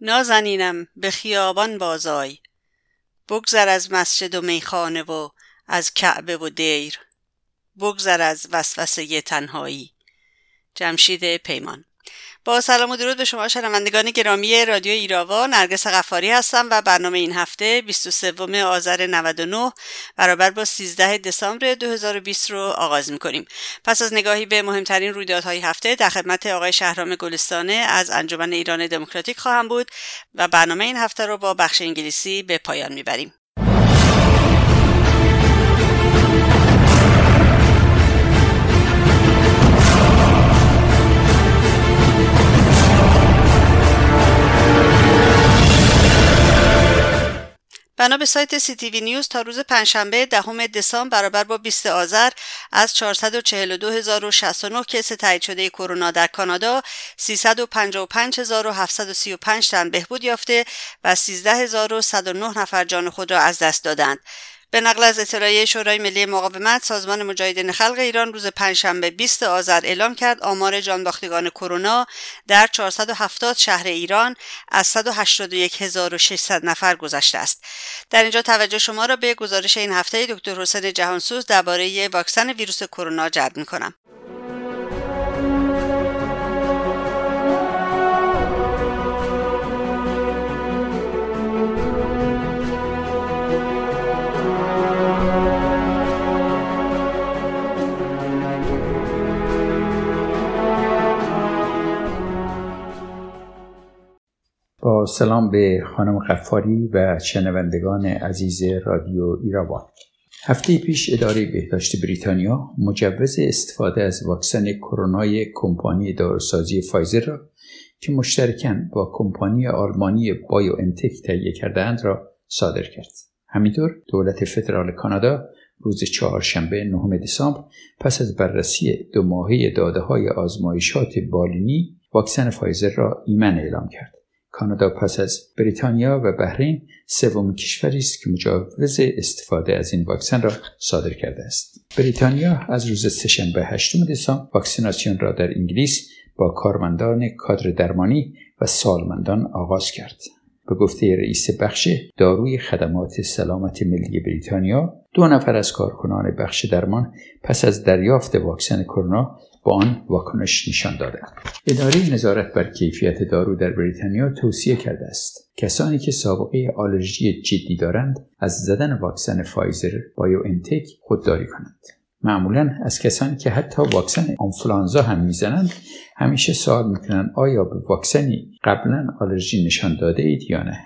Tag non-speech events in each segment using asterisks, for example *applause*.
نازنینم به خیابان بازای بگذر از مسجد و میخانه و از کعبه و دیر. بگذر از وسوسه تنهایی. جمشید پیمان. با سلام و درود به شما شنوندگان گرامی رادیو ایراوا نرگس غفاری هستم و برنامه این هفته 23 آذر 99 برابر با 13 دسامبر 2020 رو آغاز می‌کنیم. پس از نگاهی به مهمترین رویدادهای هفته در خدمت آقای شهرام گلستانه از انجمن ایران دموکراتیک خواهم بود و برنامه این هفته رو با بخش انگلیسی به پایان می‌بریم. بنا به سایت سی تی وی نیوز تا روز پنجشنبه دهم دسامبر برابر با 20 آذر از 442069 کیس تایید شده کرونا در کانادا 355735 تن بهبود یافته و 13109 نفر جان خود را از دست دادند. به نقل از اطلاعیه شورای ملی مقاومت سازمان مجاهدین خلق ایران روز پنجشنبه 20 آذر اعلام کرد آمار جانباختگان کرونا در 470 شهر ایران از 181600 نفر گذشته است. در اینجا توجه شما را به گزارش این هفته دکتر حسین جهانسوز درباره واکسن ویروس کرونا جلب می‌کنم. با سلام به خانم غفاری و شنوندگان عزیز رادیو ایراوا هفته پیش اداره بهداشت بریتانیا مجوز استفاده از واکسن کرونای کمپانی داروسازی فایزر را که مشترکاً با کمپانی آلمانی BioNTech تهیه کرده‌اند را صادر کرد. همینطور دولت فدرال کانادا روز چهارشنبه نهم دسامبر پس از بررسی دو ماهه داده های آزمایشات بالینی واکسن فایزر را ایمن اعلام کرد. کانادا پس از بریتانیا و بحرین سومین کشوری است که مجوز استفاده از این واکسن را صادر کرده است. بریتانیا از روز سهشنبه هشتم دسامبر واکسیناسیون را در انگلیس با کارمندان کادر درمانی و سالمندان آغاز کرد. به گفته رئیس بخش داروی خدمات سلامت ملی بریتانیا دو نفر از کارکنان بخش درمان پس از دریافت واکسن کرونا با آن واکنش نشان دادند اداره نظارت بر کیفیت دارو در بریتانیا توصیه کرده است. کسانی که سابقه آلرژی جدی دارند از زدن واکسن فایزر BioNTech خودداری کنند. معمولا از کسانی که حتی واکسن آنفلانزا هم می‌زنند همیشه سوال می‌کنند آیا به واکسنی قبلا آلرژی نشان داده اید یا نه؟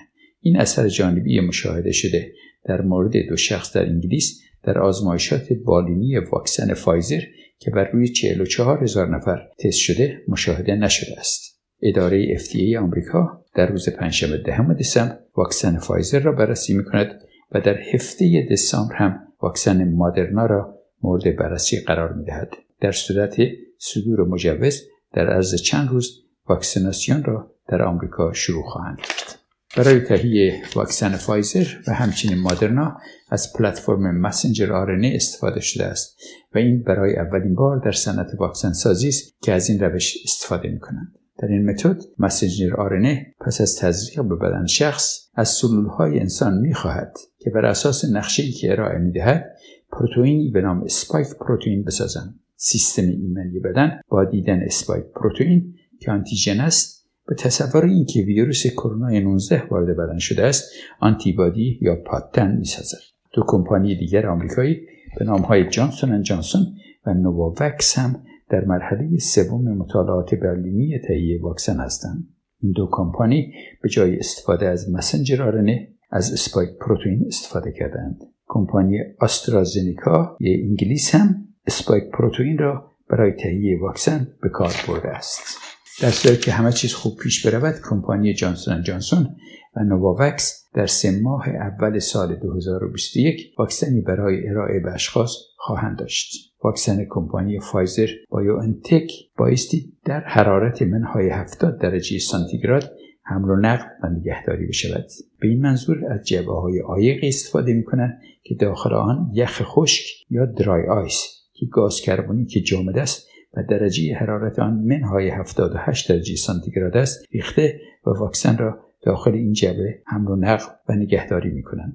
این اثر جانبی مشاهده شده در مورد دو شخص در انگلیس در آزمایشات بالینی واکسن فایزر که بر روی 44 هزار نفر تست شده مشاهده نشده است. اداره FDA آمریکا در روز پنجشنبه دهم دسامبر واکسن فایزر را بررسی می کند و در هفته دسامبر هم واکسن مادرنا را مورد بررسی قرار می دهد. در صورت صدور مجوز در عرض چند روز واکسیناسیون را در آمریکا شروع خواهند کرد. برای تهیه واکسن فایزر و همچنین مادرنا از پلتفرم messenger RNA استفاده شده است و این برای اولین بار در صنعت واکسن سازی است که از این روش استفاده می کنند. در این متد messenger RNA پس از تزریق به بدن شخص از سلول های انسان می خواهد که بر اساس نقشه که ارائه می دهد پروتئینی به نام spike protein بسازند. سیستم ایمنی بدن با دیدن spike protein که آنتیژن است به تصور اینکه ویروس کرونا 19 وارد بدن شده است آنتی‌بادی یا پادتن می‌سازد. دو کمپانی دیگر آمریکایی به نامهای جانسون جانسون و نوواوکس هم در مرحله سوم مطالعات بالینی تهیه واکسن هستند. این دو کمپانی به جای استفاده از messenger RNA از spike protein استفاده کردند کمپانی آسترازنیکا انگلیس هم spike protein را برای تهیه واکسن به کار برده است. در صورت که همه چیز خوب پیش برود کمپانی جانسون جانسون و نوواوکس در سه ماه اول سال 2021 واکسنی برای ارائه به اشخاص خواهند داشت. واکسن کمپانی فایزر BioNTech بایستی در حرارت منهای 70 درجه سانتیگراد حمل و نقل و نگهداری بشود به این منظور از جعبه های عایق استفاده می کنند که داخل آن یخ خشک یا dry ice که گاز کربنیک جامد است و درجه حرارت آن منهای 78 درجه سانتیگراد است ریخته و واکسن را داخل این جعبه حمل و نقل و نگهداری می کنند.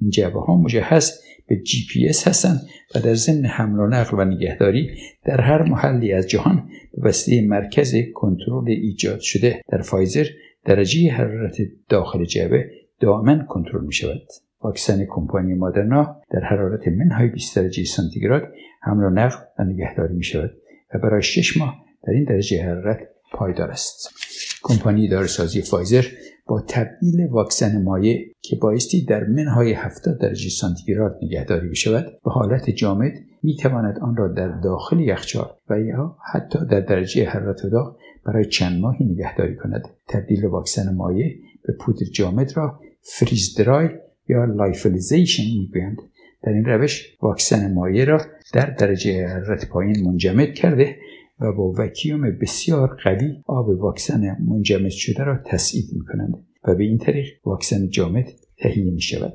این جعبه ها مجهز به جی پی اس هستند و در ضمن حمل و نقل و نگهداری در هر محلی از جهان به وسیله مرکز کنترل ایجاد شده در فایزر درجه حرارت داخل جعبه دائما کنترل می شود. واکسن کمپانی مادرنا در حرارت منهای 20 درجه سانتیگراد حمل و نقل و نگهداری می شود و برای 6 ماه در این درجه حرارت پایدار است. کمپانی داروسازی فایزر با تبدیل واکسن مایع که بایستی در منهای 70 درجه سانتیگراد نگهداری بشود به حالت جامد می تواند آن را در داخل یخچال و یا حتی در درجه حرارت اتاق برای چند ماهی نگهداری کند تبدیل واکسن مایع به پودر جامد را freeze dry یا lyophilization می‌گویند در این روش واکسن مایع را در درجه حرارت پایین منجمد کرده و با وکیوم بسیار قوی آب واکسن منجمد شده را تسعید می کنند و به این طریق واکسن جامد تهیه می شود.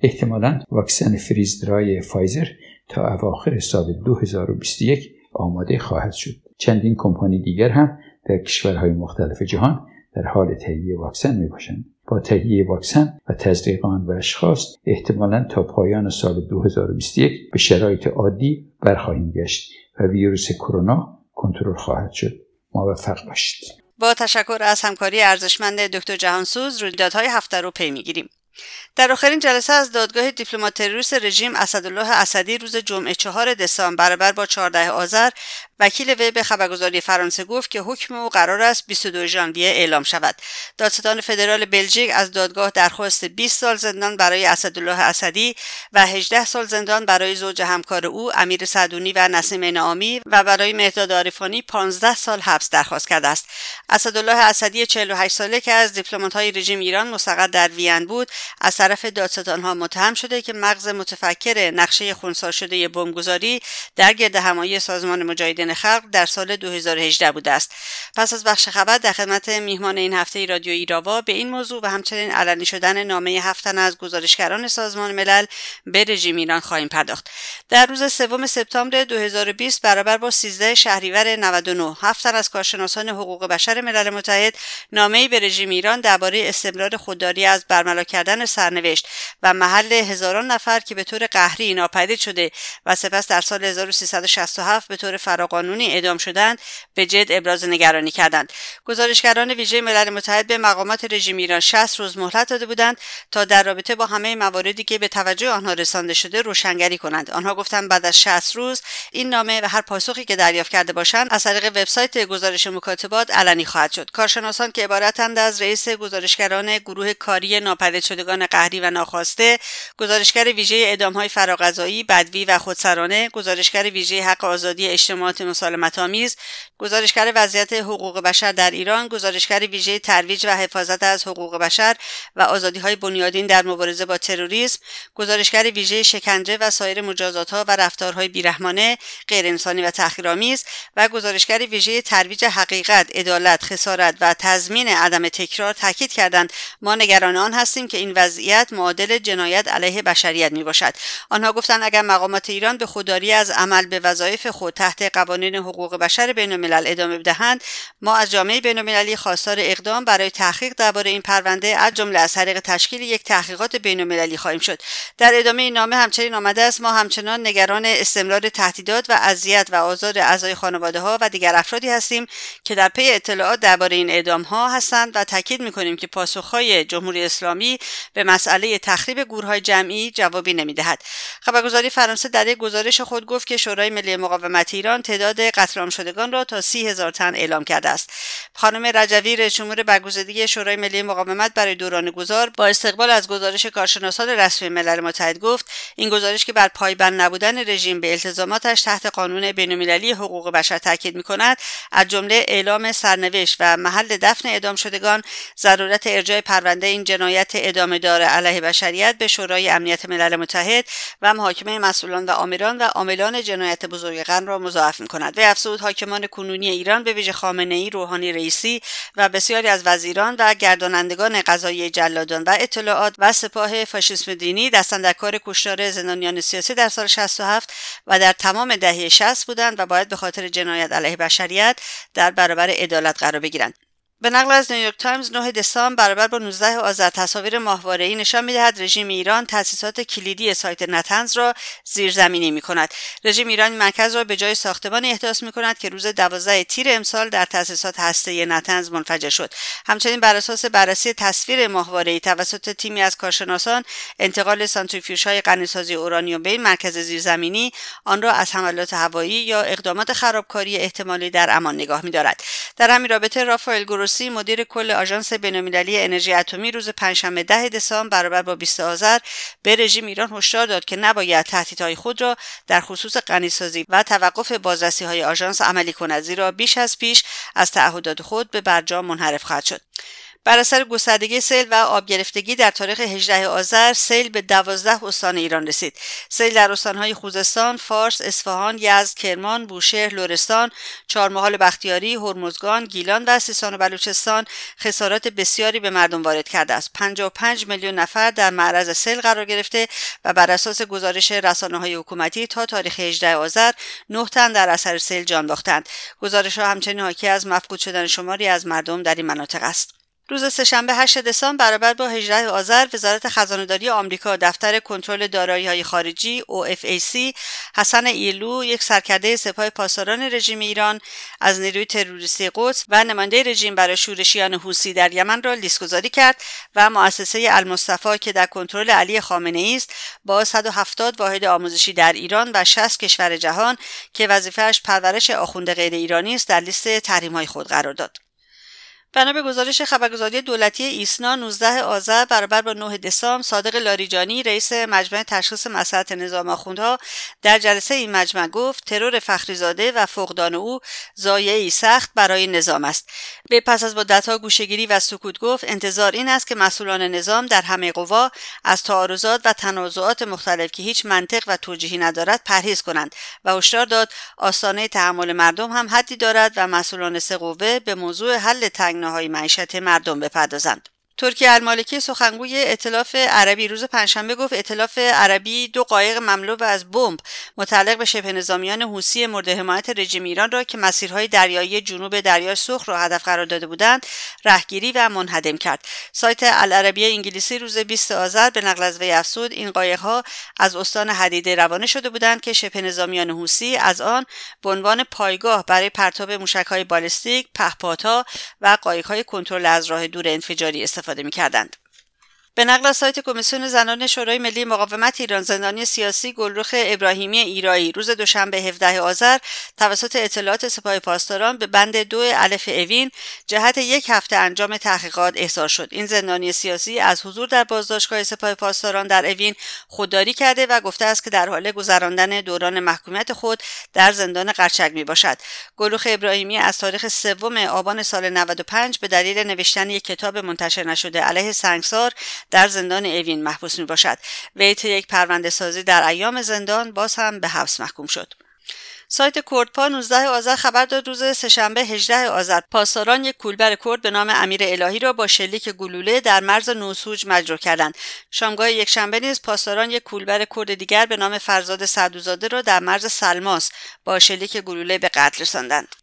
احتمالا واکسن فریز درای فایزر تا اواخر سال 2021 آماده خواهد شد. چندین کمپانی دیگر هم در کشورهای مختلف جهان در حال تهیه واکسن می باشند. با تهیه واکسن و تزریق آن به اشخاص احتمالا تا پایان سال 2021 به شرایط عادی برخواهیم گشت و ویروس کرونا کنترل خواهد شد. موفق باشید. با تشکر از همکاری ارزشمند دکتر جهانسوز رویدادهای هفته رو پی می‌گیریم. در آخرین جلسه از دادگاه دیپلمات تروریست رژیم اسدالله اسدی روز جمعه چهار دسامبر برابر با 14 آذر وکیل وی به خبرگزاری فرانسه گفت که حکم او قرار است 22 ژانویه اعلام شود. دادستان فدرال بلژیک از دادگاه درخواست 20 سال زندان برای اسدالله اسدی و 18 سال زندان برای زوج همکار او امیر صدونی و نسیم نامی و برای مهداد عارفانی 15 سال حبس درخواست کرده است. اسدالله اسدی 48 ساله که از دیپلمات‌های رژیم ایران مستقر در وین بود از طرف دادستانها متهم شده که مغز متفکر نقشه خونسا شده بمبگذاری در گرد همایی سازمان مجاهدین خلق در سال 2018 بوده است. پس از بخش خبر در خدمت میهمان این هفته رادیو ایراوا به این موضوع و همچنین علنی شدن نامه هفتن از گزارشگران سازمان ملل به رژیم ایران خواهیم پرداخت. در روز سوم سپتامبر 2020 برابر با 13 شهریور 99 هفتن از کارشناسان حقوق بشر ملل متحد نامه‌ای به رژیم ایران درباره استمرار خودداری از برملا کردن سرنوشت و محل هزاران نفر که به طور قهری ناپدید شده و سپس در سال 1367 به طور فراقانونی اعدام شدند به جد ابراز نگرانی کردند. گزارشگران ویژه ملل متحد به مقامات رژیم ایران 60 روز مهلت داده بودند تا در رابطه با همه مواردی که به توجه آنها رسانده شده روشنگری کنند. آنها گفتند بعد از 60 روز این نامه و هر پاسخی که دریافت کرده باشند از طریق وبسایت گزارش مکاتبات علنی خواهد شد. کارشناسان که عبارتند از رئیس گزارشگران گروه کاری ناپدید شدگان قهری و ناخواسته گزارشگر ویژه های فراغذایی بدوی و خودسرانه گزارشگر ویژه حق آزادی اجتماعات مسالمت آمیز گزارشگر وضعیت حقوق بشر در ایران گزارشگر ویژه ترویج و حفاظت از حقوق بشر و آزادی های بنیادین در مبارزه با تروریسم گزارشگر ویژه شکنجه و سایر مجازات ها و رفتارهای بیرحمانه غیرانسانی و تحقیرآمیز و گزارشگر ویژه ترویج حقیقت عدالت خسارت و تضمین عدم تکرار تاکید کردند. ما نگران آن هستیم که این این وضعیت معادل جنایت علیه بشریت می باشد آنها گفتند اگر مقامات ایران به خودداری از عمل به وظایف خود تحت قوانین حقوق بشر بین الملل ادامه بدهند ما از جامعه بین المللی خواستار اقدام برای تحقیق درباره این پرونده از جمله از طریق تشکیل یک تحقیقات بین المللی خواهیم شد. در ادامه این نامه همچنین آمده است ما همچنان نگران استمرار تهدیدات و اذیت و آزار اعضای خانواده ها و دیگر افرادی هستیم که در پی اطلاعات درباره این اعدام ها هستند و تاکید می‌کنیم که پاسخهای جمهوری اسلامی به مسئله تخریب گورهای جمعی جوابی نمی‌دهد. خبرگزاری فرانسه در یک گزارش خود گفت که شورای ملی مقاومت ایران تعداد قتل عام شدگان را تا سی هزار تن اعلام کرده است. خانم رجوی رئیس جمهور برگزیدگی شورای ملی مقاومت برای دوران گذار با استقبال از گزارش کارشناسان رسمی ملل متحد گفت این گزارش که بر پایبند نبودن رژیم به التزاماتش تحت قانون بینالمللی حقوق بشر تاکید می‌کند از جمله اعلام سرنوشت و محل دفن اعدام شدگان ضرورت ارجاع پرونده این جنایت ادامه دار علیه بشریت به شورای امنیت ملل متحد و محاکمه مسئولان و آمران و عاملان جنایت بزرگ قرن را مضاعف می‌کند. وی افزود حاکمان کنونی ایران به ویژه خامنه ای روحانی رئیسی و بسیاری از وزیران و گردانندگان قضایی جلادان و اطلاعات و سپاه فاشیسم دینی دست اندر کار کشتار زندانیان سیاسی در سال 67 و در تمام دهه 60 بودند و باید به خاطر جنایت علیه بشریت در برابر عدالت قرار بگیرند. به نقل از نیویورک تایمز 9 دسامبر برابر با 19 آذر تصاویر ای نشان می‌دهد رژیم ایران تأسیسات کلیدی سایت نتنز را زیرزمینی می کند. رژیم ایران مرکز را به جای ساختمان احداث می کند که روز 12 تیر امسال در تأسیسات هسته‌ای نتنز منفجر شد. همچنین بر اساس بررسی تصویر ای توسط تیمی از کارشناسان انتقال های غنیسازی اورانیوم به مرکز زیرزمینی آن را از حملات هوایی یا اقدامات خرابکاری احتمالی در امان نگاه می‌دارد. در همین رابطه رافائل گروسی مدیر کل آژانس بینالمللی انرژی اتمی روز پنجشنبه ده دسامبر برابر با 20 آذر به رژیم ایران هشدار داد که نباید تهدیدهای خود را در خصوص غنیسازی و توقف بازرسی های آژانس عملی کند زیرا بیش از پیش از تعهدات خود به برجام منحرف خواهد شد. بر اثر گستردگی سیل و آب گرفتگی در تاریخ 18 آذر سیل به 12 استان ایران رسید. سیل در استانهای خوزستان، فارس، اصفهان، یزد، کرمان، بوشهر، لرستان، چهارمحال بختیاری، هرمزگان، گیلان و سیستان و بلوچستان خسارات بسیاری به مردم وارد کرده است. 55 میلیون نفر در معرض سیل قرار گرفته و بر اساس گزارش رسانه های حکومتی تا تاریخ 18 آذر 9 تن در اثر سیل جان باختند. گزارش ها همچنین حاکی از مفقود شدن شماری از مردم در این مناطق است. روز سهشنبه 8 دسامبر برابر با 18 آذر وزارت خزانهداری آمریکا دفتر کنترل های خارجی OFAC حسن ایلو یک سرکرده سپاه پاسداران رژیم ایران از نیروی تروریستی قدس و نماینده رژیم برای شورشیان حوسی در یمن را لیستگذاری کرد و مؤسسه المصطفی که در کنترل علی خامنه ای است با 170 واحد آموزشی در ایران و 60 کشور جهان که وظیفهش پرورش آخوند غیر ایرانی است در لیست های خود قرار داد. بنا به گزارش خبرگزاری دولتی ایسنا 19 آذر برابر با 9 دسامبر صادق لاریجانی رئیس مجمع تشخیص مسئله نظام آخوندها. در جلسه این مجمع گفت ترور فخریزاده و فقدان او ضایعی سخت برای نظام است. به پس از مدتها گوشهگیری و سکوت گفت انتظار این است که مسئولان نظام در همه قوا از تعارضات و تنازعات مختلف که هیچ منطق و توجیهی ندارد پرهیز کنند و هشدار داد آستانه تحمل مردم هم حدی دارد و مسئولان سه قوه به موضوع حل تنگ های معیشت مردم بپردازند. ترکیه المالکی سخنگوی اطلاف عربی. روز پنجشنبه گفت اطلاف عربی دو قایق مملو از بمب متعلق به شبه نظامیان حوسی مورد حمایت رژیم ایران را که مسیرهای دریایی جنوب دریای سرخ را هدف قرار داده بودند رهگیری و منهدم کرد. سایت العربیه انگلیسی روز 20 آذر به نقل از وی افسود این قایقها از استان حدیده روانه شده بودند که شبه نظامیان حوسی از آن به عنوان پایگاه برای پرتاب موشکهای بالستیک پهپادها و قایقهای کنترل از راه دور انفجاری استفاده استفاده می‌کردند. به نقل از سایت کمیسیون زنان شورای ملی مقاومت ایران زندانی سیاسی گلرخ ابراهیمی ایرایی. روز دوشنبه 17 آذر توسط اطلاعات سپاه پاسداران به بند دو الف اوین جهت یک هفته انجام تحقیقات احضار شد. این زندانی سیاسی از حضور در بازداشتگاه سپاه پاسداران در اوین خودداری کرده و گفته است که در حال گذراندن دوران محکومیت خود در زندان قرچک می باشد گلرخ ابراهیمی از تاریخ سوم آبان سال 95 به دلیل نوشتن یک کتاب منتشر نشده علیه سنگسار در زندان اوین محبوس می باشد وی یک پرونده سازی در ایام زندان باز هم به حبس محکوم شد. سایت کردپا 19 آذر خبر داد روز سهشنبه 18 آذر. پاسداران یک کولبر کرد به نام امیر الهی را با شلیک گلوله در مرز نوسوج مجروح کردند. شامگاه یکشنبه نیز پاسداران یک کولبر کرد دیگر به نام فرزاد سعدوزاده را در مرز سلماس با شلیک گلوله به قتل رساندند.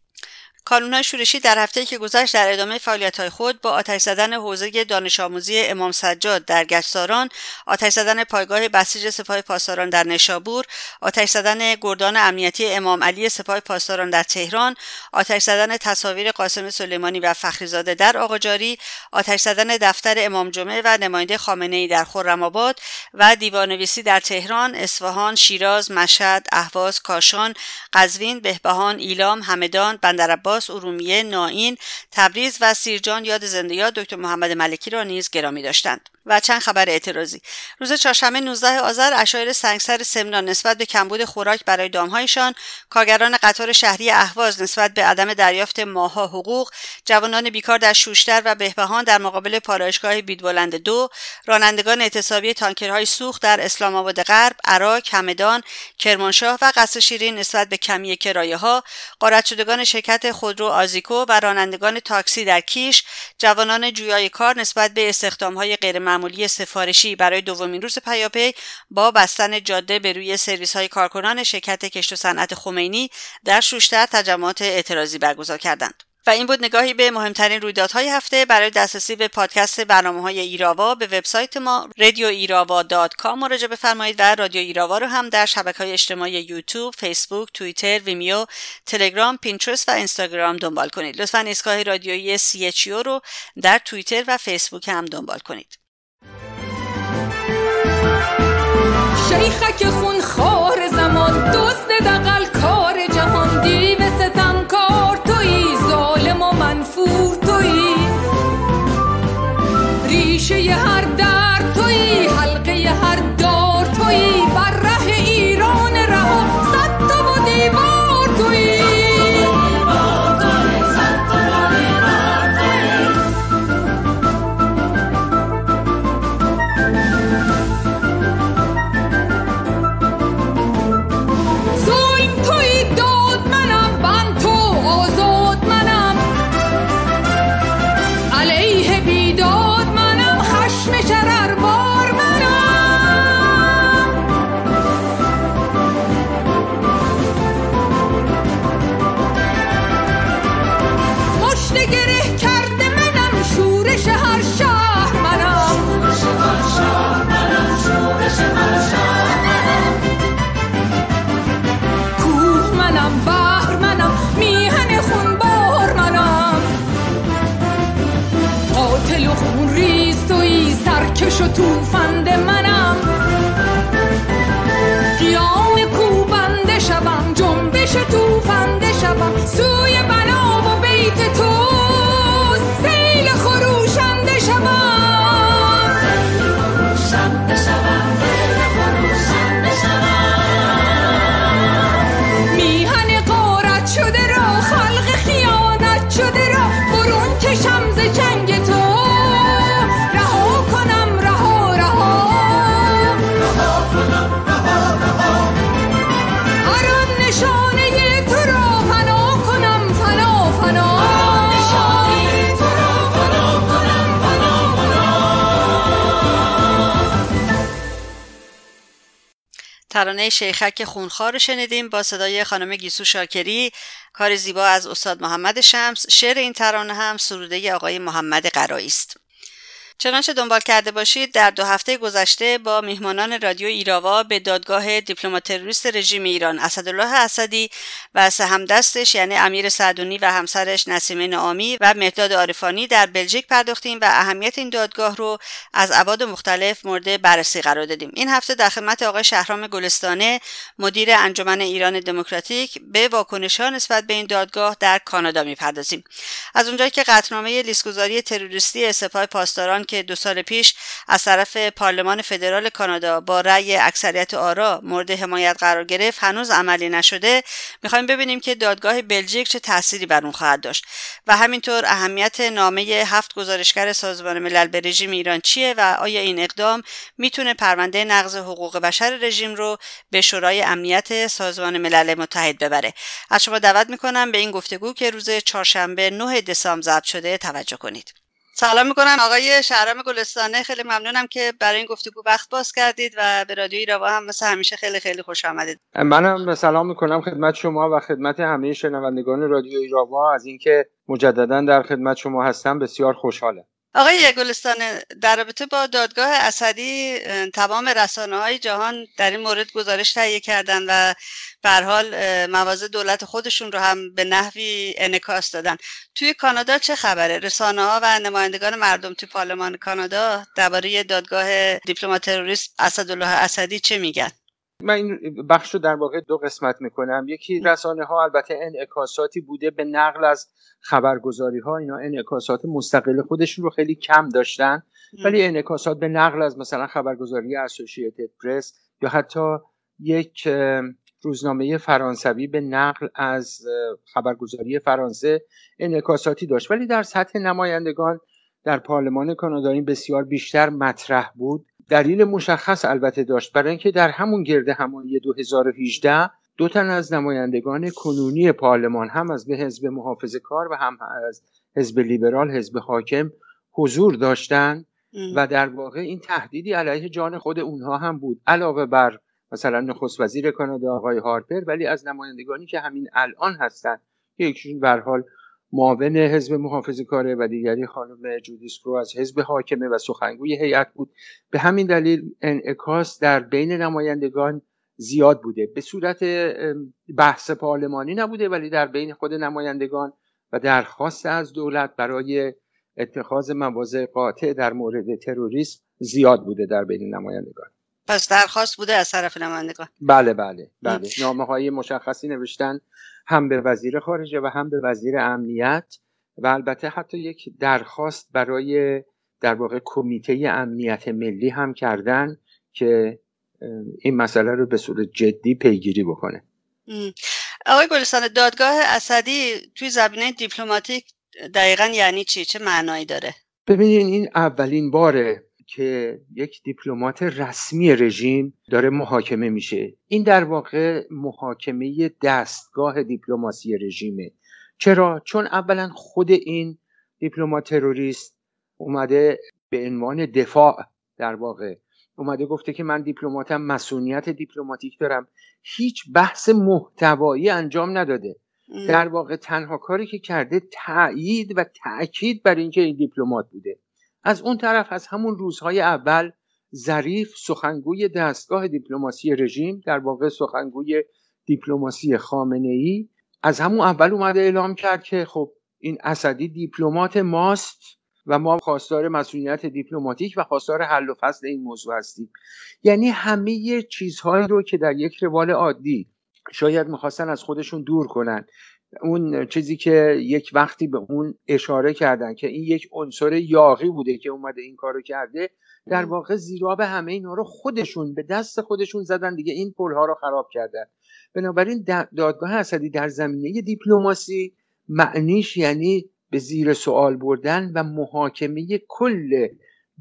کانونهای شورشی در هفته که گذشت در ادامه فعالیت‌های خود با آتش زدن حوزه دانش آموزی امام سجاد در گچساران، آتش زدن پایگاه بسیج سپاه پاسداران در نشابور، آتش زدن گردان امنیتی امام علی سپاه پاسداران در تهران، آتش زدن تصاویر قاسم سلیمانی و فخریزاده در آقاجاری، آتش زدن دفتر امام جمعه و نماینده خامنه‌ای در خرم‌آباد و دیوانویسی در تهران، اصفهان، شیراز، مشهد، اهواز، کاشان، قزوین، بهبهان، ایلام، همدان، بندرعباس عباس ارومیه نائین تبریز و سیرجان یاد زنده یاد دکتر محمد ملکی را نیز گرامی داشتند. و چند خبر اعتراضی. روز چهارشنبه 19 آذر اشایر سنگسر سمنان نسبت به کمبود خوراک برای دامهایشان کارگران قطار شهری اهواز نسبت به عدم دریافت ماها حقوق جوانان بیکار در شوشتر و بهبهان در مقابل پالایشگاه بیدبلند دو رانندگان اعتصابی تانکرهای سوخت در اسلام آباد غرب عراق همدان کرمانشاه و قصر شیرین نسبت به کمی کرایه ها غارت شدگان شرکت خودرو آزیکو و رانندگان تاکسی در کیش جوانان جویای کار نسبت به استخدامهای غیرمعمولی سفارشی برای دومین روز پیاپی با بستن جاده به روی سرویس های کارکنان شرکت کشت و صنعت خمینی در شوشتر تجمعات اعتراضی برگزار کردند و این بود نگاهی به مهمترین رویدادهای هفته برای دسترسی به پادکست برنامه های ایراوا به وبسایت ما رادیو ایراوا مراجعه بفرمایید و رادیو ایراوا رو هم در شبکه های اجتماعی یوتیوب، فیسبوک، توییتر، ویمیو، تلگرام، پینترست و اینستاگرام دنبال کنید. لطفا ایستگاه رادیویی CHO رو در توییتر و فیسبوک هم دنبال کنید. شیخک خون خار زمان دزد دقل کار جهان. دیو ستم کار توی ظالم و منفور. توفنده شوم سوی بنا ترانه شیخک خونخوار شنیدیم با صدای خانم گیسو شاکری کار زیبا از استاد محمد شمس. شعر این ترانه هم سروده آقای محمد قرایی است. چنانچه دنبال کرده باشید در دو هفته گذشته با میهمانان رادیو ایراوا به دادگاه دیپلمات تروریست رژیم ایران اسدالله اسدی و سهمدستش یعنی امیر سعدونی و همسرش نسیمه نعامی و مهداد عارفانی در بلژیک پرداختیم و اهمیت این دادگاه رو از ابعاد مختلف مورد بررسی قرار دادیم. این هفته در خدمت آقای شهرام گلستانه مدیر انجمن ایران دموکراتیک به واکنش ها نسبت به این دادگاه در کانادا می‌پردازیم. از اونجایی که قطعنامه لیستگذاری تروریستی سپاه پاسداران که دو سال پیش از طرف پارلمان فدرال کانادا با رأی اکثریت آرا مورد حمایت قرار گرفت هنوز عملی نشده. می‌خوایم ببینیم که دادگاه بلژیک چه تأثیری بر اون خواهد داشت. و همینطور اهمیت نامه هفت گزارشگر سازمان ملل به رژیم ایران چیه و آیا این اقدام می‌تونه پرونده نقض حقوق بشر رژیم رو به شورای امنیت سازمان ملل متحد ببره؟ از شما دعوت می‌کنم به این گفتگو که روز چهارشنبه 9 دسامبر ضبط شده توجه کنید. سلام می‌کنم آقای شهرام گلستانه. خیلی ممنونم که برای این گفتگو وقت باز کردید و به رادیو ایراوا هم مثل همیشه خیلی خیلی خوش آمدید. منم سلام می‌کنم خدمت شما و خدمت همه شنوندگان رادیو ایراوا. از اینکه مجددا در خدمت شما هستم بسیار خوشحالم. آقای گلستان در رابطه با دادگاه اسدی تمام رسانه های جهان در این مورد گزارش تهیه کردن و به حال مواضع دولت خودشون رو هم به نحوی انکاس دادن. توی کانادا چه خبره؟ رسانه ها و نمایندگان مردم توی پارلمان کانادا درباره دادگاه دیپلمات تروریست اسدالله اسدی چه میگن؟ من این بخش رو در واقع دو قسمت می‌کنم. یکی رسانه ها البته انعکاساتی بوده به نقل از خبرگزاری ها اینا انعکاسات مستقل خودشون رو خیلی کم داشتن. ولی انعکاسات به نقل از مثلا خبرگزاری اسوسییتد پرس یا حتی یک روزنامه فرانسوی به نقل از خبرگزاری فرانسه انعکاساتی داشت. ولی در سطح نمایندگان در پارلمان کانادا این بسیار بیشتر مطرح بود. دلیل مشخص البته داشت برای اینکه در همون گرد همایی 2018 دو تن از نمایندگان کنونی پارلمان هم از به حزب محافظه کار و هم از حزب لیبرال حزب حاکم حضور داشتند و در واقع این تهدیدی علیه جان خود اونها هم بود. علاوه بر مثلا نخست وزیر کانادا آقای هارپر ولی از نمایندگانی که همین الان هستند یکیشون به حال معاون حزب محافظ کاره و دیگری خانم جودیس رو از حزب حاکمه و سخنگوی هیئت بود. به همین دلیل انعکاس در بین نمایندگان زیاد بوده. به صورت بحث پارلمانی نبوده ولی در بین خود نمایندگان و درخواست از دولت برای اتخاذ مواضع قاطع در مورد تروریسم زیاد بوده در بین نمایندگان. پس درخواست بوده از طرف نمایندگان. بله بله بله. نامه های مشخصی نوشتن. هم به وزیر خارجه و هم به وزیر امنیت و البته حتی یک درخواست برای در واقع کمیته امنیت ملی هم کردن که این مسئله رو به صورت جدی پیگیری بکنه. آقای گلستان دادگاه اسدی توی زمینه دیپلماتیک دقیقا یعنی چی؟ چه معنایی داره؟ ببینین این اولین باره که یک دیپلمات رسمی رژیم داره محاکمه میشه. این در واقع محاکمه دستگاه دیپلماسی رژیمه. چرا؟ چون اولا خود این دیپلمات تروریست اومده به عنوان دفاع در واقع اومده گفته که من دیپلماتم مسئولیت دیپلماتیک دارم. هیچ بحث محتوایی انجام نداده. در واقع تنها کاری که کرده تأیید و تأکید بر اینکه این دیپلمات بوده. از اون طرف از همون روزهای اول ظریف سخنگوی دستگاه دیپلماسی رژیم در واقع سخنگوی دیپلماسی خامنه ای از همون اول اومده اعلام کرد که خب این اسدی دیپلمات ماست و ما خواستار مسئولیت دیپلماتیک و خواستار حل و فصل این موضوع هستیم. یعنی همه چیزهایی رو که در یک روال عادی شاید می‌خواستن از خودشون دور کنن. اون چیزی که یک وقتی به اون اشاره کردن که این یک عنصر یاقی بوده که اومده این کارو کرده در واقع زیرا به همه اینا رو خودشون به دست خودشون زدن دیگه این پلها رو خراب کردن. بنابراین دادگاه اسدی در زمینه دیپلماسی معنیش یعنی به زیر سوال بردن و محاکمه کل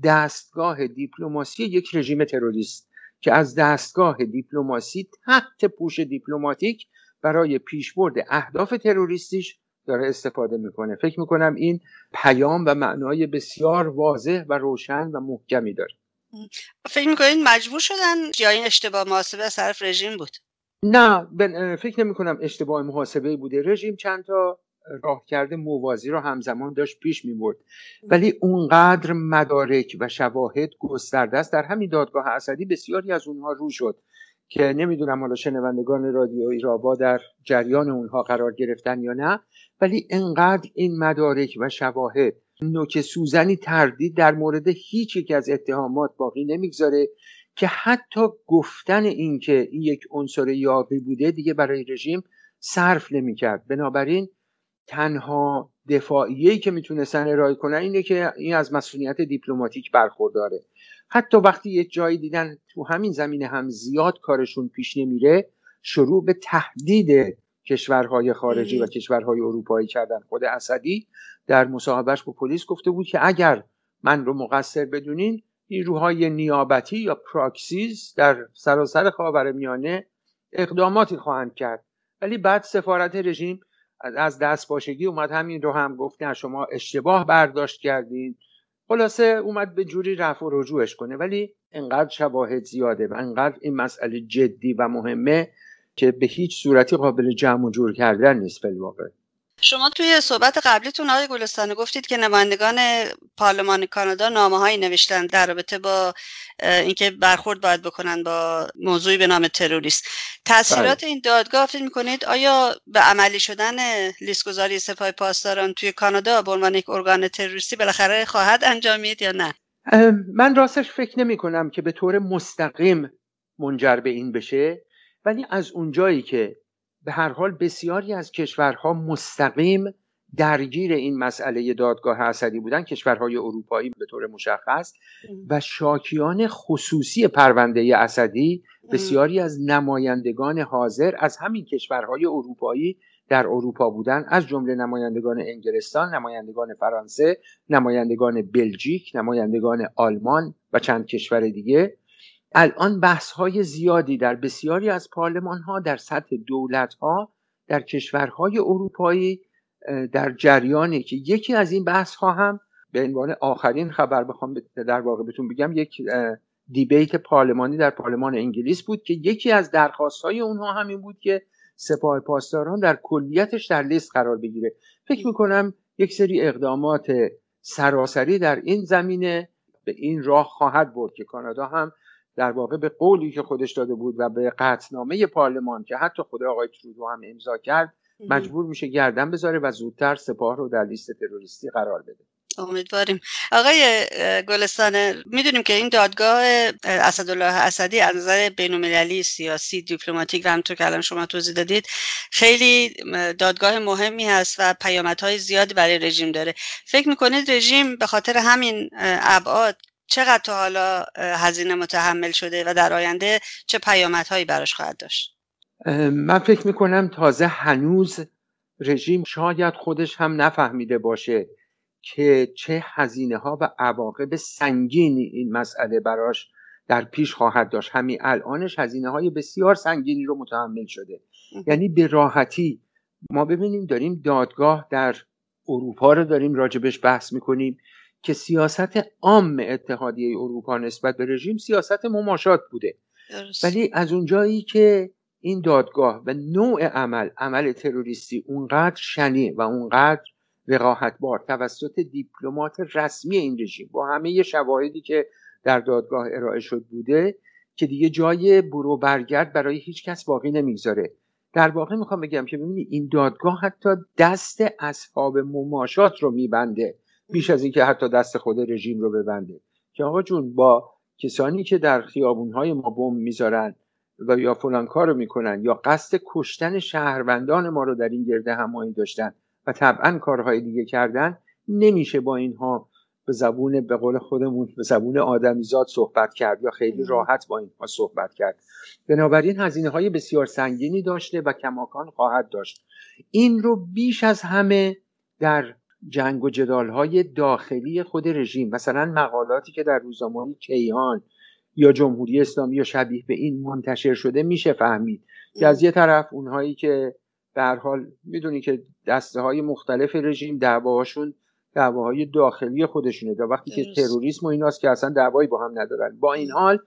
دستگاه دیپلماسی یک رژیم تروریست که از دستگاه دیپلماسی تحت پوش دیپلماتیک برای پیشبرد اهداف تروریستیش داره استفاده می‌کنه. فکر می‌کنم این پیام و معنای بسیار واضح و روشن و محکمی داره. فکر می‌کنید مجبور شدن یا این اشتباه محاسبه از طرف رژیم بود؟ نه فکر نمی کنم اشتباه محاسبه بوده. رژیم چند تا راه کرده موازی رو همزمان داشت پیش می برد ولی اونقدر مدارک و شواهد گسترده است. در همین دادگاه اسدی بسیاری از اونها رو شد. که نمی‌دونم حالا شنوندگان رادیو ایرابا در جریان اونها قرار گرفتن یا نه ولی انقدر این مدارک و شواهد نوک سوزنی تردید در مورد هیچ یک از اتهامات باقی نمی‌گذاره که حتی گفتن اینکه این یک عنصر یاقی بوده دیگه برای رژیم صرف نمی‌کرد. بنابراین تنها دفاعیه که می‌تونستن ارائه کنن اینه که این از مسئولیت دیپلماتیک برخورداره. حتی وقتی یه جایی دیدن تو همین زمینه هم زیاد کارشون پیش نمیره شروع به تهدید کشورهای خارجی و کشورهای اروپایی کردن. خود اسدی در مصاحبهش با پلیس گفته بود که اگر من رو مقصر بدونین نیروهای نیابتی یا پراکسیز در سراسر خاور میانه اقداماتی خواهند کرد. ولی بعد سفارت رژیم از دست باشگی اومد همین رو هم گفت نه شما اشتباه برداشت کردین. خلاصه اومد به جوری رفع و رجوعش کنه. ولی انقدر شواهد زیاده و انقدر این مسئله جدی و مهمه که به هیچ صورتی قابل جمع و جور کردن نیست فلواقع شما توی صحبت قبلیتون آقای گلستان گفتید که نمایندگان پارلمان کانادا نامه هایی نوشتن در رابطه با اینکه برخورد باید بکنن با موضوعی به نام تروریست. تاثیرات بله. این دادگاه فکر می‌کنید؟ آیا به عملی شدن لیستگذاری سپاه پاسداران توی کانادا به عنوان یک ارگان تروریستی بالاخره خواهد انجامید یا نه؟ من راستش فکر نمی کنم که به طور مستقیم منجر به این بشه ولی از اونجایی که به هر حال بسیاری از کشورها مستقیم درگیر این مسئله دادگاه اسدی بودن. کشورهای اروپایی به طور مشخص. و شاکیان خصوصی پرونده اسدی بسیاری از نمایندگان حاضر از همین کشورهای اروپایی در اروپا بودن. از جمله نمایندگان انگلستان، نمایندگان فرانسه، نمایندگان بلژیک، نمایندگان آلمان و چند کشور دیگه. الان بحث های زیادی در بسیاری از پارلمان ها در سطح دولت ها در کشورهای اروپایی در جریانی که یکی از این بحث ها هم به عنوان آخرین خبر بخوام در واقع بهتون بگم یک دیبیت پارلمانی در پارلمان انگلیس بود که یکی از درخواست های اونها همین بود که سپاه پاسداران در کلیتش در لیست قرار بگیره. فکر می‌کنم یک سری اقدامات سراسری در این زمینه به این راه خواهد برد که کانادا هم در واقع به قولی که خودش داده بود و به قطنامه پارلمان که حتی خود آقای ترودو هم امضا کرد مجبور میشه گردن بذاره و زودتر سپاه رو در لیست تروریستی قرار بده. امیدواریم. آقای گلستانه می‌دونیم که این دادگاه اسدالله اسدی از نظر بینالمللی سیاسی دیپلماتیک و همونطور که الان شما توضیح دادید خیلی دادگاه مهمی هست و پیامدهای زیادی برای رژیم داره. فکر می‌کنید رژیم به خاطر همین ابعاد چقدر تا حالا هزینه متحمل شده و در آینده چه پیامدهایی براش خواهد داشت؟ من فکر می‌کنم تازه هنوز رژیم شاید خودش هم نفهمیده باشه که چه هزینه ها و عواقب سنگینی این مسئله براش در پیش خواهد داشت. همین الانش هزینه های بسیار سنگینی رو متحمل شده. یعنی به راحتی ما ببینیم داریم دادگاه در اروپا رو داریم راجبش بحث می‌کنیم. که سیاست عام اتحادیه اروپا نسبت به رژیم سیاست مماشات بوده. ولی از اونجایی که این دادگاه و نوع عمل عمل تروریستی اونقدر شنی و اونقدر وقاحت بار توسط دیپلمات رسمی این رژیم با همه شواهدی که در دادگاه ارائه شد بوده که دیگه جای برو برگرد برای هیچ کس باقی نمی‌گذاره. در واقع می‌خوام بگم که ببینید این دادگاه حتی دست اصحاب مماشات رو میبنده. بیش از اینکه حتی دست خود رژیم رو ببنده. که آقا جون با کسانی که در خیابونهای ما بم می‌ذارن و یا فلان کار رو می‌کنن یا قصد کشتن شهروندان ما رو در این گرده همایی داشتن و طبعا کارهای دیگه کردن نمیشه با اینها به زبون به قول خودمون به زبون آدمیزاد صحبت کرد یا خیلی راحت با اینها صحبت کرد. بنابراین هزینه های بسیار سنگینی داشته و کماکان خواهد داشت. این رو بیش از همه در جنگ و جدال های داخلی خود رژیم. مثلا مقالاتی که در روزنامه کیهان یا جمهوری اسلامی یا شبیه به این منتشر شده میشه فهمید. که از یه طرف اونهایی که در حال می‌دونی که دسته های مختلف رژیم دعواهاشون دعواهای داخلی خودشونه. در وقتی که تروریسم و ایناست که اصلا دعوایی با هم ندارن. با این حال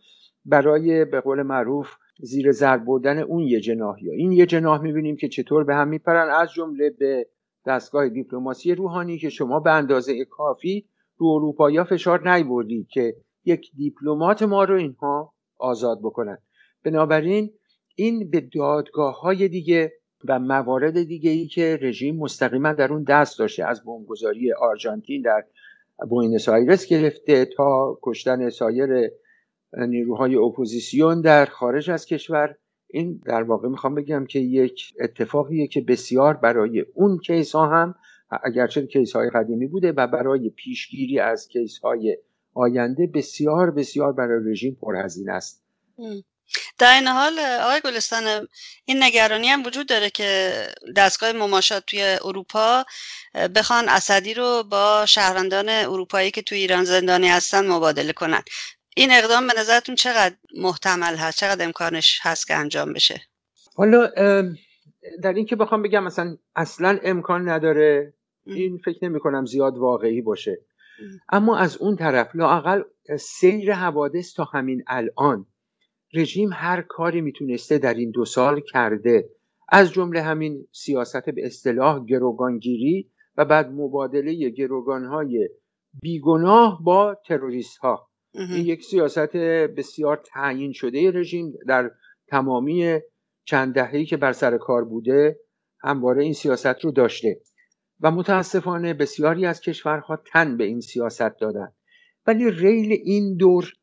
برای به قول معروف زیر زر بردن اون یه جناح یا این یه جناح می‌بینیم که چطور به هم میپرن. از جمله به دستگاه دیپلماسی روحانی که شما به اندازه کافی رو اروپایی فشار نیوردید که یک دیپلمات ما رو اینها آزاد بکنن. بنابراین این به دادگاه های دیگه و موارد دیگه ای که رژیم مستقیما در اون دست داشته از بمبگذاری آرژانتین در بوینس آیرس گرفته تا کشتن سایر نیروهای اپوزیسیون در خارج از کشور این در واقع می‌خوام بگم که یک اتفاقیه که بسیار برای اون case ها هم اگرچه case های قدیمی بوده و برای پیشگیری از case های آینده بسیار بسیار برای رژیم پرهزینه است. در این حال آقای گلستان این نگرانی هم وجود داره که دستگاه مماشات توی اروپا بخوان اسدی رو با شهروندان اروپایی که توی ایران زندانی هستن مبادله کنن. این اقدام به نظرتون چقدر محتمل هست؟ چقدر امکانش هست که انجام بشه؟ حالا در این که بخوام بگم مثلا اصلا امکان نداره این فکر نمی کنم زیاد واقعی باشه. اما از اون طرف لاقل سیر حوادث تا همین الان رژیم هر کاری می‌تونسته در این دو سال کرده. از جمله همین سیاست به اصطلاح گروگانگیری و بعد مبادله گروگانهای بیگناه با تروریست ها این یک سیاست بسیار تعیین شده رژیم در تمامی چند دههی که بر سر کار بوده همواره این سیاست رو داشته و متاسفانه بسیاری از کشورها تن به این سیاست دادن. ولی ریل این دور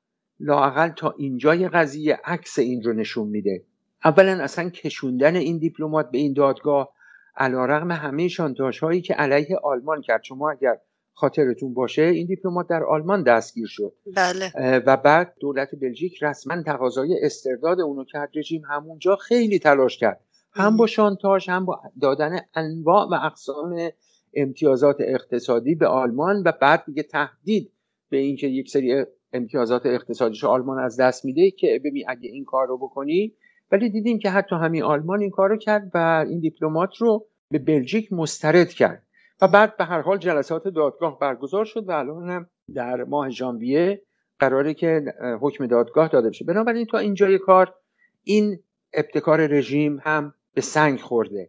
لاقل تا اینجای قضیه عکس این رو نشون میده. اولا اصلا کشوندن این دیپلمات به این دادگاه علا رقم همه شانتاش هایی که علیه آلمان کرد. شما اگر خاطرتون باشه این دیپلمات در آلمان دستگیر شد. بله. و بعد دولت بلژیک رسما تقاضای استرداد اونو کرد رژیم همونجا خیلی تلاش کرد. هم با شانتاژ هم با دادن انواع و اقسام امتیازات اقتصادی به آلمان و بعد دیگه تهدید به اینکه یک سری امتیازات اقتصادیش آلمان از دست میده که ببین اگه این کار رو بکنی. ولی دیدیم که حتی همین آلمان این کار رو کرد و این دیپلمات رو به بلژیک مسترد کرد. و بعد به هر حال جلسات دادگاه برگزار شد و الان هم در ماه ژانویه قراره که حکم دادگاه داده بشه. بنابراین تا اینجای کار این ابتکار رژیم هم به سنگ خورده.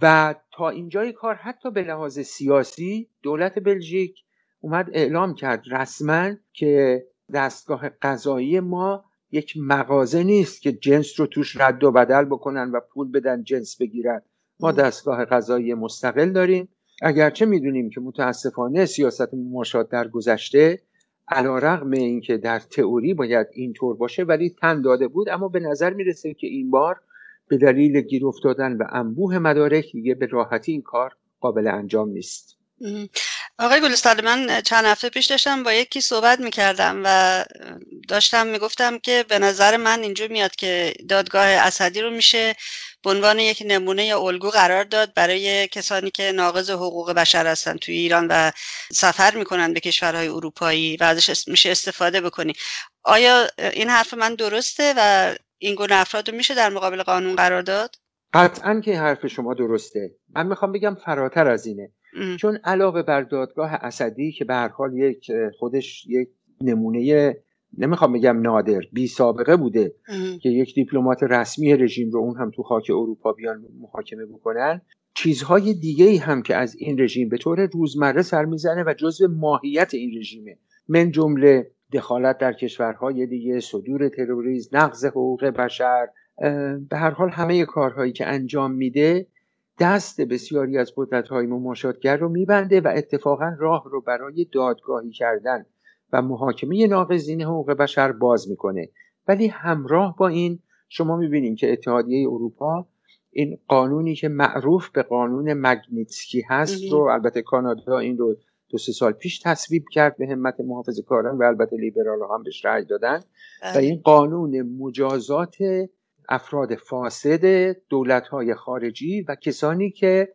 و تا اینجای کار حتی به لحاظ سیاسی دولت بلژیک اومد اعلام کرد رسما که دستگاه قضایی ما یک مغازه نیست که جنس رو توش رد و بدل بکنن و پول بدن جنس بگیرن. ما دستگاه قضایی مستقل داریم. اگرچه می‌دونیم که متاسفانه سیاست مماشات در گذشته علا رقم اینکه در تئوری باید اینطور باشه ولی تن داده بود. اما به نظر می‌رسه که این بار به دلیل گیر افتادن و انبوه مدارک دیگه به راحتی این کار قابل انجام نیست. آقای گلستان من چند هفته پیش داشتم با یکی صحبت می‌کردم و داشتم می‌گفتم که به نظر من اینجور میاد که دادگاه اسدی رو میشه به عنوان یک نمونه یا الگو قرار داد برای کسانی که ناقض حقوق بشر هستن توی ایران و سفر می‌کنن به کشورهای اروپایی و ازش میشه استفاده بکنی. آیا این حرف من درسته و این گونه افراد رو میشه در مقابل قانون قرار داد؟ قطعا که حرف شما درسته. من می‌خوام بگم فراتر از اینه. چون علاوه بر دادگاه اسدی که به هر حال یک خودش یک نمونه نمی‌خوام بگم نادر بی سابقه بوده که یک دیپلمات رسمی رژیم رو اون هم تو خاک اروپا بیان محاکمه بکنن. چیزهای دیگه ای هم که از این رژیم به طور روزمره سر می‌زنه و جزء ماهیت این رژیمه. من جمله دخالت در کشورهای دیگه صدور تروریسم نقض حقوق بشر به هر حال همه کارهایی که انجام میده دست بسیاری از قدرت های مماشاتگر رو میبنده و اتفاقا راه رو برای دادگاهی کردن و محاکمه ناقضین حقوق بشر باز می‌کنه. ولی همراه با این شما می‌بینید که اتحادیه اروپا این قانونی که معروف به قانون مگنیتسکی هست رو البته کانادا این رو دو سه سال پیش تصویب کرد به همت محافظ کاران و البته لیبرال هم بهش رأی دادن. و بله. این قانون مجازات افراد فاسد دولت های خارجی و کسانی که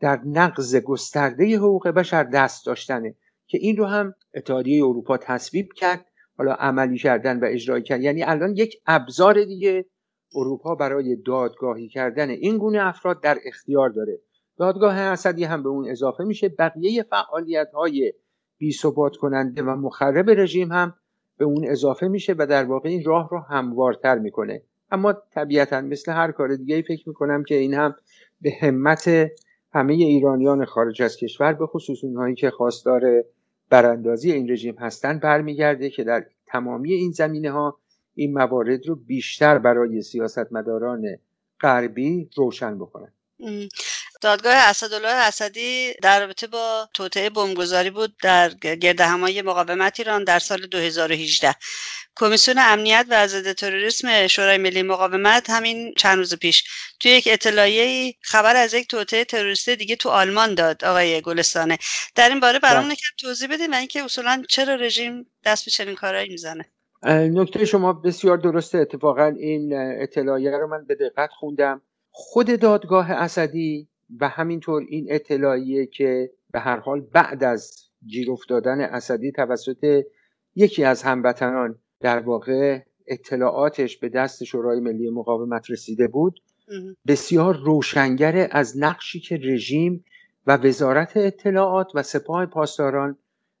در نقض گسترده حقوق بشر دست داشتنه. که این رو هم اتحادیه اروپا تصویب کرد حالا عملی کردن و اجرای کرد یعنی الان یک ابزار دیگه اروپا برای دادگاهی کردن این گونه افراد در اختیار داره. دادگاه اسدی هم به اون اضافه میشه. بقیه فعالیت های بی ثبات کننده و مخرب رژیم هم به اون اضافه میشه و در واقع این راه رو هموارتر می‌کنه. اما طبیعتا مثل هر کار دیگه فکر می‌کنم که این هم به همت همه ایرانیان خارج از کشور به خصوص اونهایی که خواستار براندازی این رژیم هستند برمیگرده که در تمامی این زمینه ها این موارد رو بیشتر برای سیاستمداران غربی روشن بکنن. دادگاه اسدالله اسدی در رابطه با توطعه بمبگذاری بود در گرد همایی مقاومت ایران در سال 2018 کمیسیون امنیت و ضد تروریسم شورای ملی مقاومت همین چند روز پیش توی یک اطلاعیه خبر از یک توطعه تروریستی دیگه تو آلمان داد آقای گلستانه. در این باره برامون بله. یکم توضیح بدید و اینکه اصولا چرا رژیم دست به چنین کارهایی می‌زنه. نکته شما بسیار درسته. اتفاقا این اطلاعیه رو من به دقت خوندم. خود دادگاه اسدی و همینطور این اطلاعیه که به هر حال بعد از گیر افتادن اسدی توسط یکی از هموطنان در واقع اطلاعاتش به دست شورای ملی مقاومت رسیده بود بسیار روشنگر از نقشی که رژیم و وزارت اطلاعات و سپاه پاسداران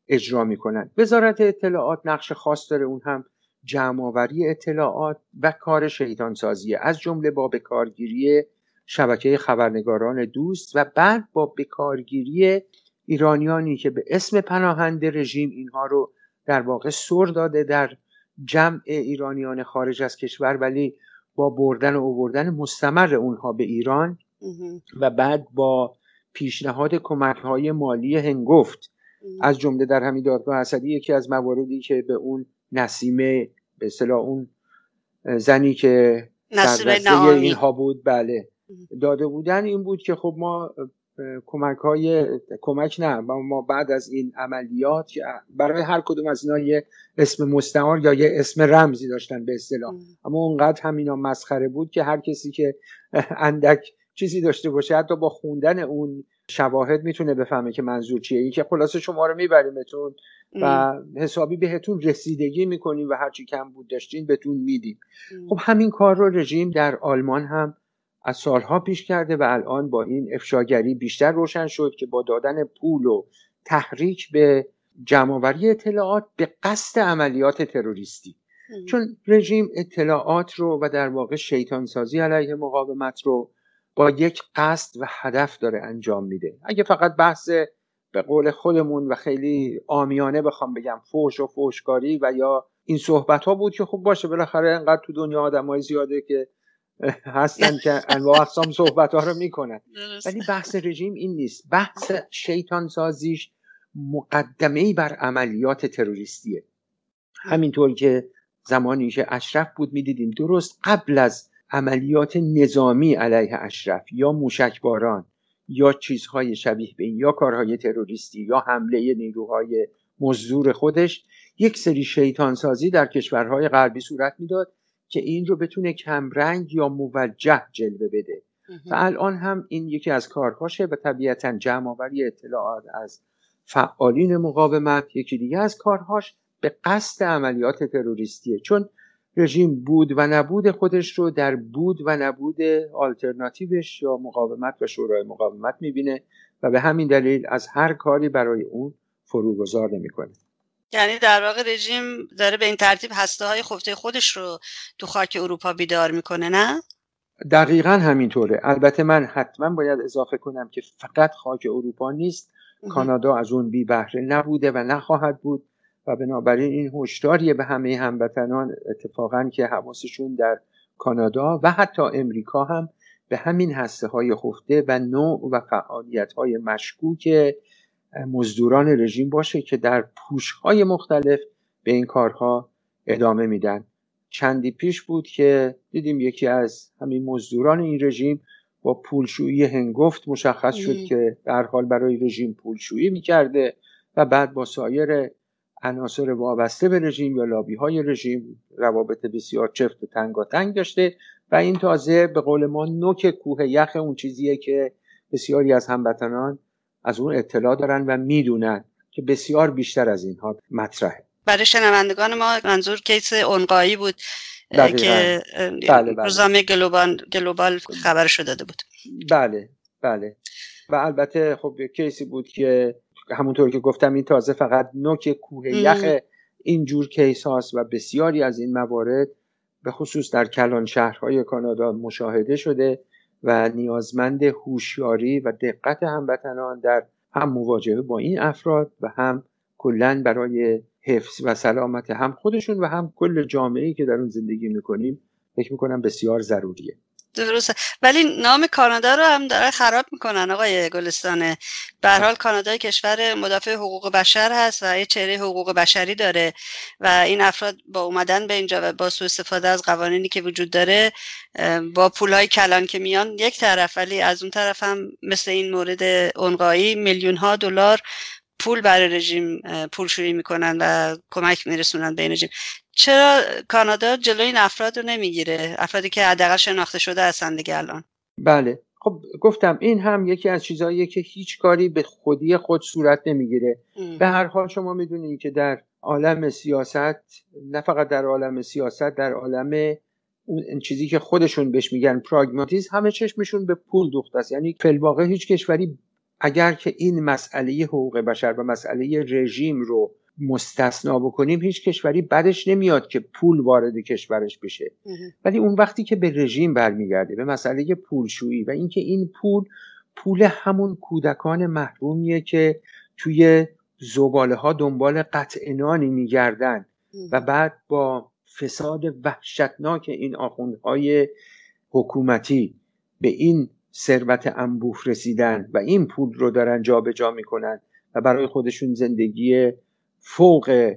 اجرا می‌کنند. وزارت اطلاعات نقش خاص داره اون هم جمعآوری اطلاعات و کار شیطان سازیه از جمله با بکارگیری شبکه خبرنگاران دوست و بعد با بکارگیری ایرانیانی که به اسم پناهنده رژیم اینها رو در واقع سر داده در جمع ایرانیان خارج از کشور ولی با بردن و اووردن مستمر اونها به ایران و بعد با پیشنهاد کمک های مالی هنگفت. از جمله در همین دادگاه اسدی یکی از مواردی که به اون نسیمه به اصطلاح اون زنی که نسیمه اینها بود بله. داده بودن این بود که خب ما کمک های کمک نه ما بعد از این عملیات برای هر کدوم از اینا یه اسم مستعار یا یه اسم رمزی داشتن به اصطلاح. اما اونقدر همینا مسخره بود که هر کسی که *laughs* اندک چیزی داشته باشه حتی با خوندن اون شواهد می‌تونه بفهمه که منظور چیه. این که خلاصه شما رو میبریمتون و حسابی بهتون رسیدگی می‌کنیم و هرچی کم بود داشتین بهتون میدیم. خب همین کار رو رژیم در آلمان هم از سالها پیش کرده و الان با این افشاگری بیشتر روشن شد که با دادن پول و تحریک به جمعآوری اطلاعات به قصد عملیات تروریستی. چون رژیم اطلاعات رو و در واقع شیطانسازی علیه مقاومت رو با یک قصد و هدف داره انجام میده. اگه فقط بحث به قول خودمون و خیلی آمیانه بخوام بگم فوش و فوشکاری و یا این صحبت ها بود که خب باشه بالاخره انقدر تو دنیا آدمای زیاده که هستن که انواع اقسام صحبت ها رو می‌کنن. ولی بحث رژیم این نیست. بحث شیطان سازیش مقدمه بر عملیات تروریستیه. همینطور که زمانی که اشرف بود می‌دیدیم درست قبل از عملیات نظامی علیه اشرف یا موشکباران یا چیزهای شبیه به این یا کارهای تروریستی یا حمله نیروهای مزدور خودش یک سری شیطان سازی در کشورهای غربی صورت می‌داد که این رو بتونه کمرنگ یا موجه جلوه بده. و الان هم این یکی از کارهاشه و طبیعتا جمعآوری اطلاعات از فعالین مقاومت یکی دیگه از کارهاش به قصد عملیات تروریستیه. چون رژیم بود و نبود خودش رو در بود و نبود آلترناتیوش یا مقاومت و شورای مقاومت می‌بینه و به همین دلیل از هر کاری برای اون فروگذار نمی‌کنه. یعنی در واقع رژیم داره به این ترتیب هسته های خفته خودش رو تو خاک اروپا بیدار می‌کنه نه؟ دقیقا همینطوره. البته من حتما باید اضافه کنم که فقط خاک اروپا نیست. کانادا از اون بی بهره نبوده و نخواهد بود و بنابراین این هشداریه به همه هموطنان اتفاقا که حواسشون در کانادا و حتی امریکا هم به همین هسته های خفته و نوع و فعالیت های مشکوک مزدوران رژیم باشه که در پوشهای مختلف به این کارها ادامه میدن. چندی پیش بود که دیدیم یکی از همین مزدوران این رژیم با پولشویی هنگفت مشخص شد که در حال برای رژیم پولشویی می‌کرده و بعد با سایر عناصر وابسته به رژیم یا لابی های رژیم روابط بسیار چفت و تنگ داشته و این تازه به قول ما نوک کوه یخ اون چیزیه که بسیاری از هموطنان از اون اطلاع دارن و می‌دونن که بسیار بیشتر از اینها مطرحه. برای شنوندگان ما منظور کیس اونقایی بود که بله بله. روزنامه گلوبال, گلوبال خبرش داده بود. بله بله. و البته خب case ی بود که همونطور که گفتم این تازه فقط نوک کوه یخ اینجور case هاست و بسیاری از این موارد به خصوص در کلان شهرهای کانادا مشاهده شده. و نیازمند هوشیاری و دقت هموطنان در هم مواجهه با این افراد و هم کلا برای حفظ و سلامت هم خودشون و هم کل جامعه که در اون زندگی می‌کنیم فکر می‌کنم بسیار ضروریه. درسته. ولی نام کانادا رو هم داره خراب می‌کنن آقای گلستانه. به حال کانادا کشور مدافع حقوق بشر هست و یه چهره حقوق بشری داره و این افراد با اومدن به اینجا و با سوء استفاده از قوانینی که وجود داره با پولهای کلان که میان یک طرف ولی از اون طرف هم مثل این مورد اونقایی میلیون ها دلار پول برای رژیم پولشویی می‌کنن و کمک میرسونن به این رژیم. چرا کانادا جلوی این افراد رو نمی‌گیره؟ افرادی که حداقل شناخته شده هستن دیگه الان. بله. خب گفتم این هم یکی از چیزهاییه که هیچ کاری به خودی خود صورت نمی‌گیره. به هر حال شما می‌دونید که در عالم سیاست نه فقط در عالم سیاست در عالم اون چیزی که خودشون بهش میگن پراگماتیزم همه چشمشون به پول دوخته است. یعنی فی هیچ کشوری اگر که این مسئله حقوق بشر و مسئله رژیم رو مستثنا بکنیم هیچ کشوری بدش نمیاد که پول وارد کشورش بشه. ولی اون وقتی که به رژیم برمیگرده به مسئله پولشویی و اینکه این پول پول همون کودکان محرومیه که توی زباله ها دنبال قطع نانی میگردن و بعد با فساد وحشتناک این آخوندهای حکومتی به این ثروت انبوه رسیدن و این پول رو دارن جابجا جا می‌کنن و برای خودشون زندگی فوق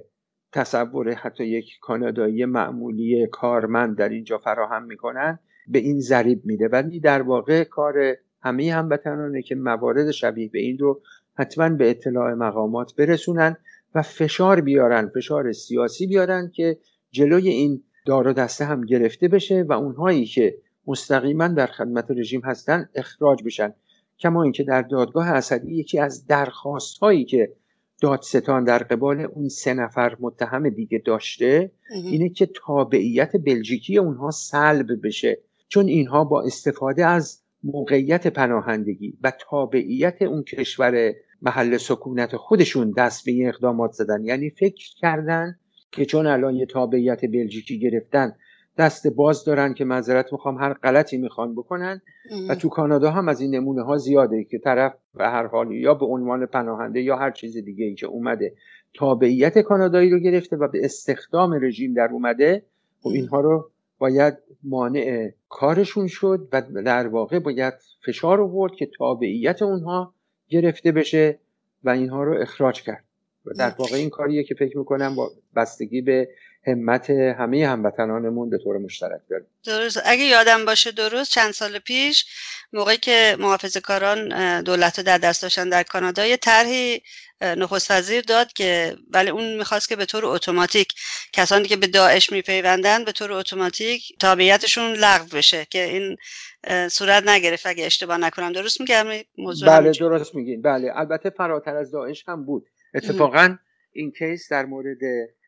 تصور حتی یک کانادایی معمولی کارمند در اینجا فراهم می‌کنن به این ضریب میده ولی در واقع کار همه هموطنانه که موارد شبیه به این رو حتما به اطلاع مقامات برسونن و فشار بیارن فشار سیاسی بیارن که جلوی این دار و دسته هم گرفته بشه و اونهایی که مستقیما در خدمت رژیم هستن اخراج بشن. کما اینکه در دادگاه اسدی یکی از درخواست هایی که دادستان در قبال اون سه نفر متهم دیگه داشته اینه که تابعیت بلژیکی اونها سلب بشه. چون اینها با استفاده از موقعیت پناهندگی و تابعیت اون کشور محل سکونت خودشون دست به این اقدامات زدن. یعنی فکر کردن که چون الان یه تابعیت بلژیکی گرفتن دست باز دارن که معذرت می‌خوام هر غلطی می‌خوان بکنن. و تو کانادا هم از این نمونه ها زیاده که طرف به هر حال یا به عنوان پناهنده یا هر چیز دیگه ای که اومده تابعیت کانادایی رو گرفته و به استخدام رژیم در اومده و خب اینها رو باید مانع کارشون شد و در واقع باید فشار آورد که تابعیت اونها گرفته بشه و اینها رو اخراج کرد. و در واقع این کاریه که فکر می‌کنم با بستگی به همت همه هموطنانمون به طور مشترک داریم. درست. اگه یادم باشه درست چند سال پیش موقعی که محافظ کاران دولت رو در دست داشتن در کانادا یه طرحی نخست وزیر داد که ولی اون می‌خواست که به طور اتوماتیک کسانی که به داعش میپیوندن به طور اتوماتیک تابعیتشون لغو بشه که این صورت نگرفت. اگه اشتباه نکنم. درست میگم موضوع بله درست میگین بله البته فراتر از داعش هم بود. اتفاقا این کیس در مورد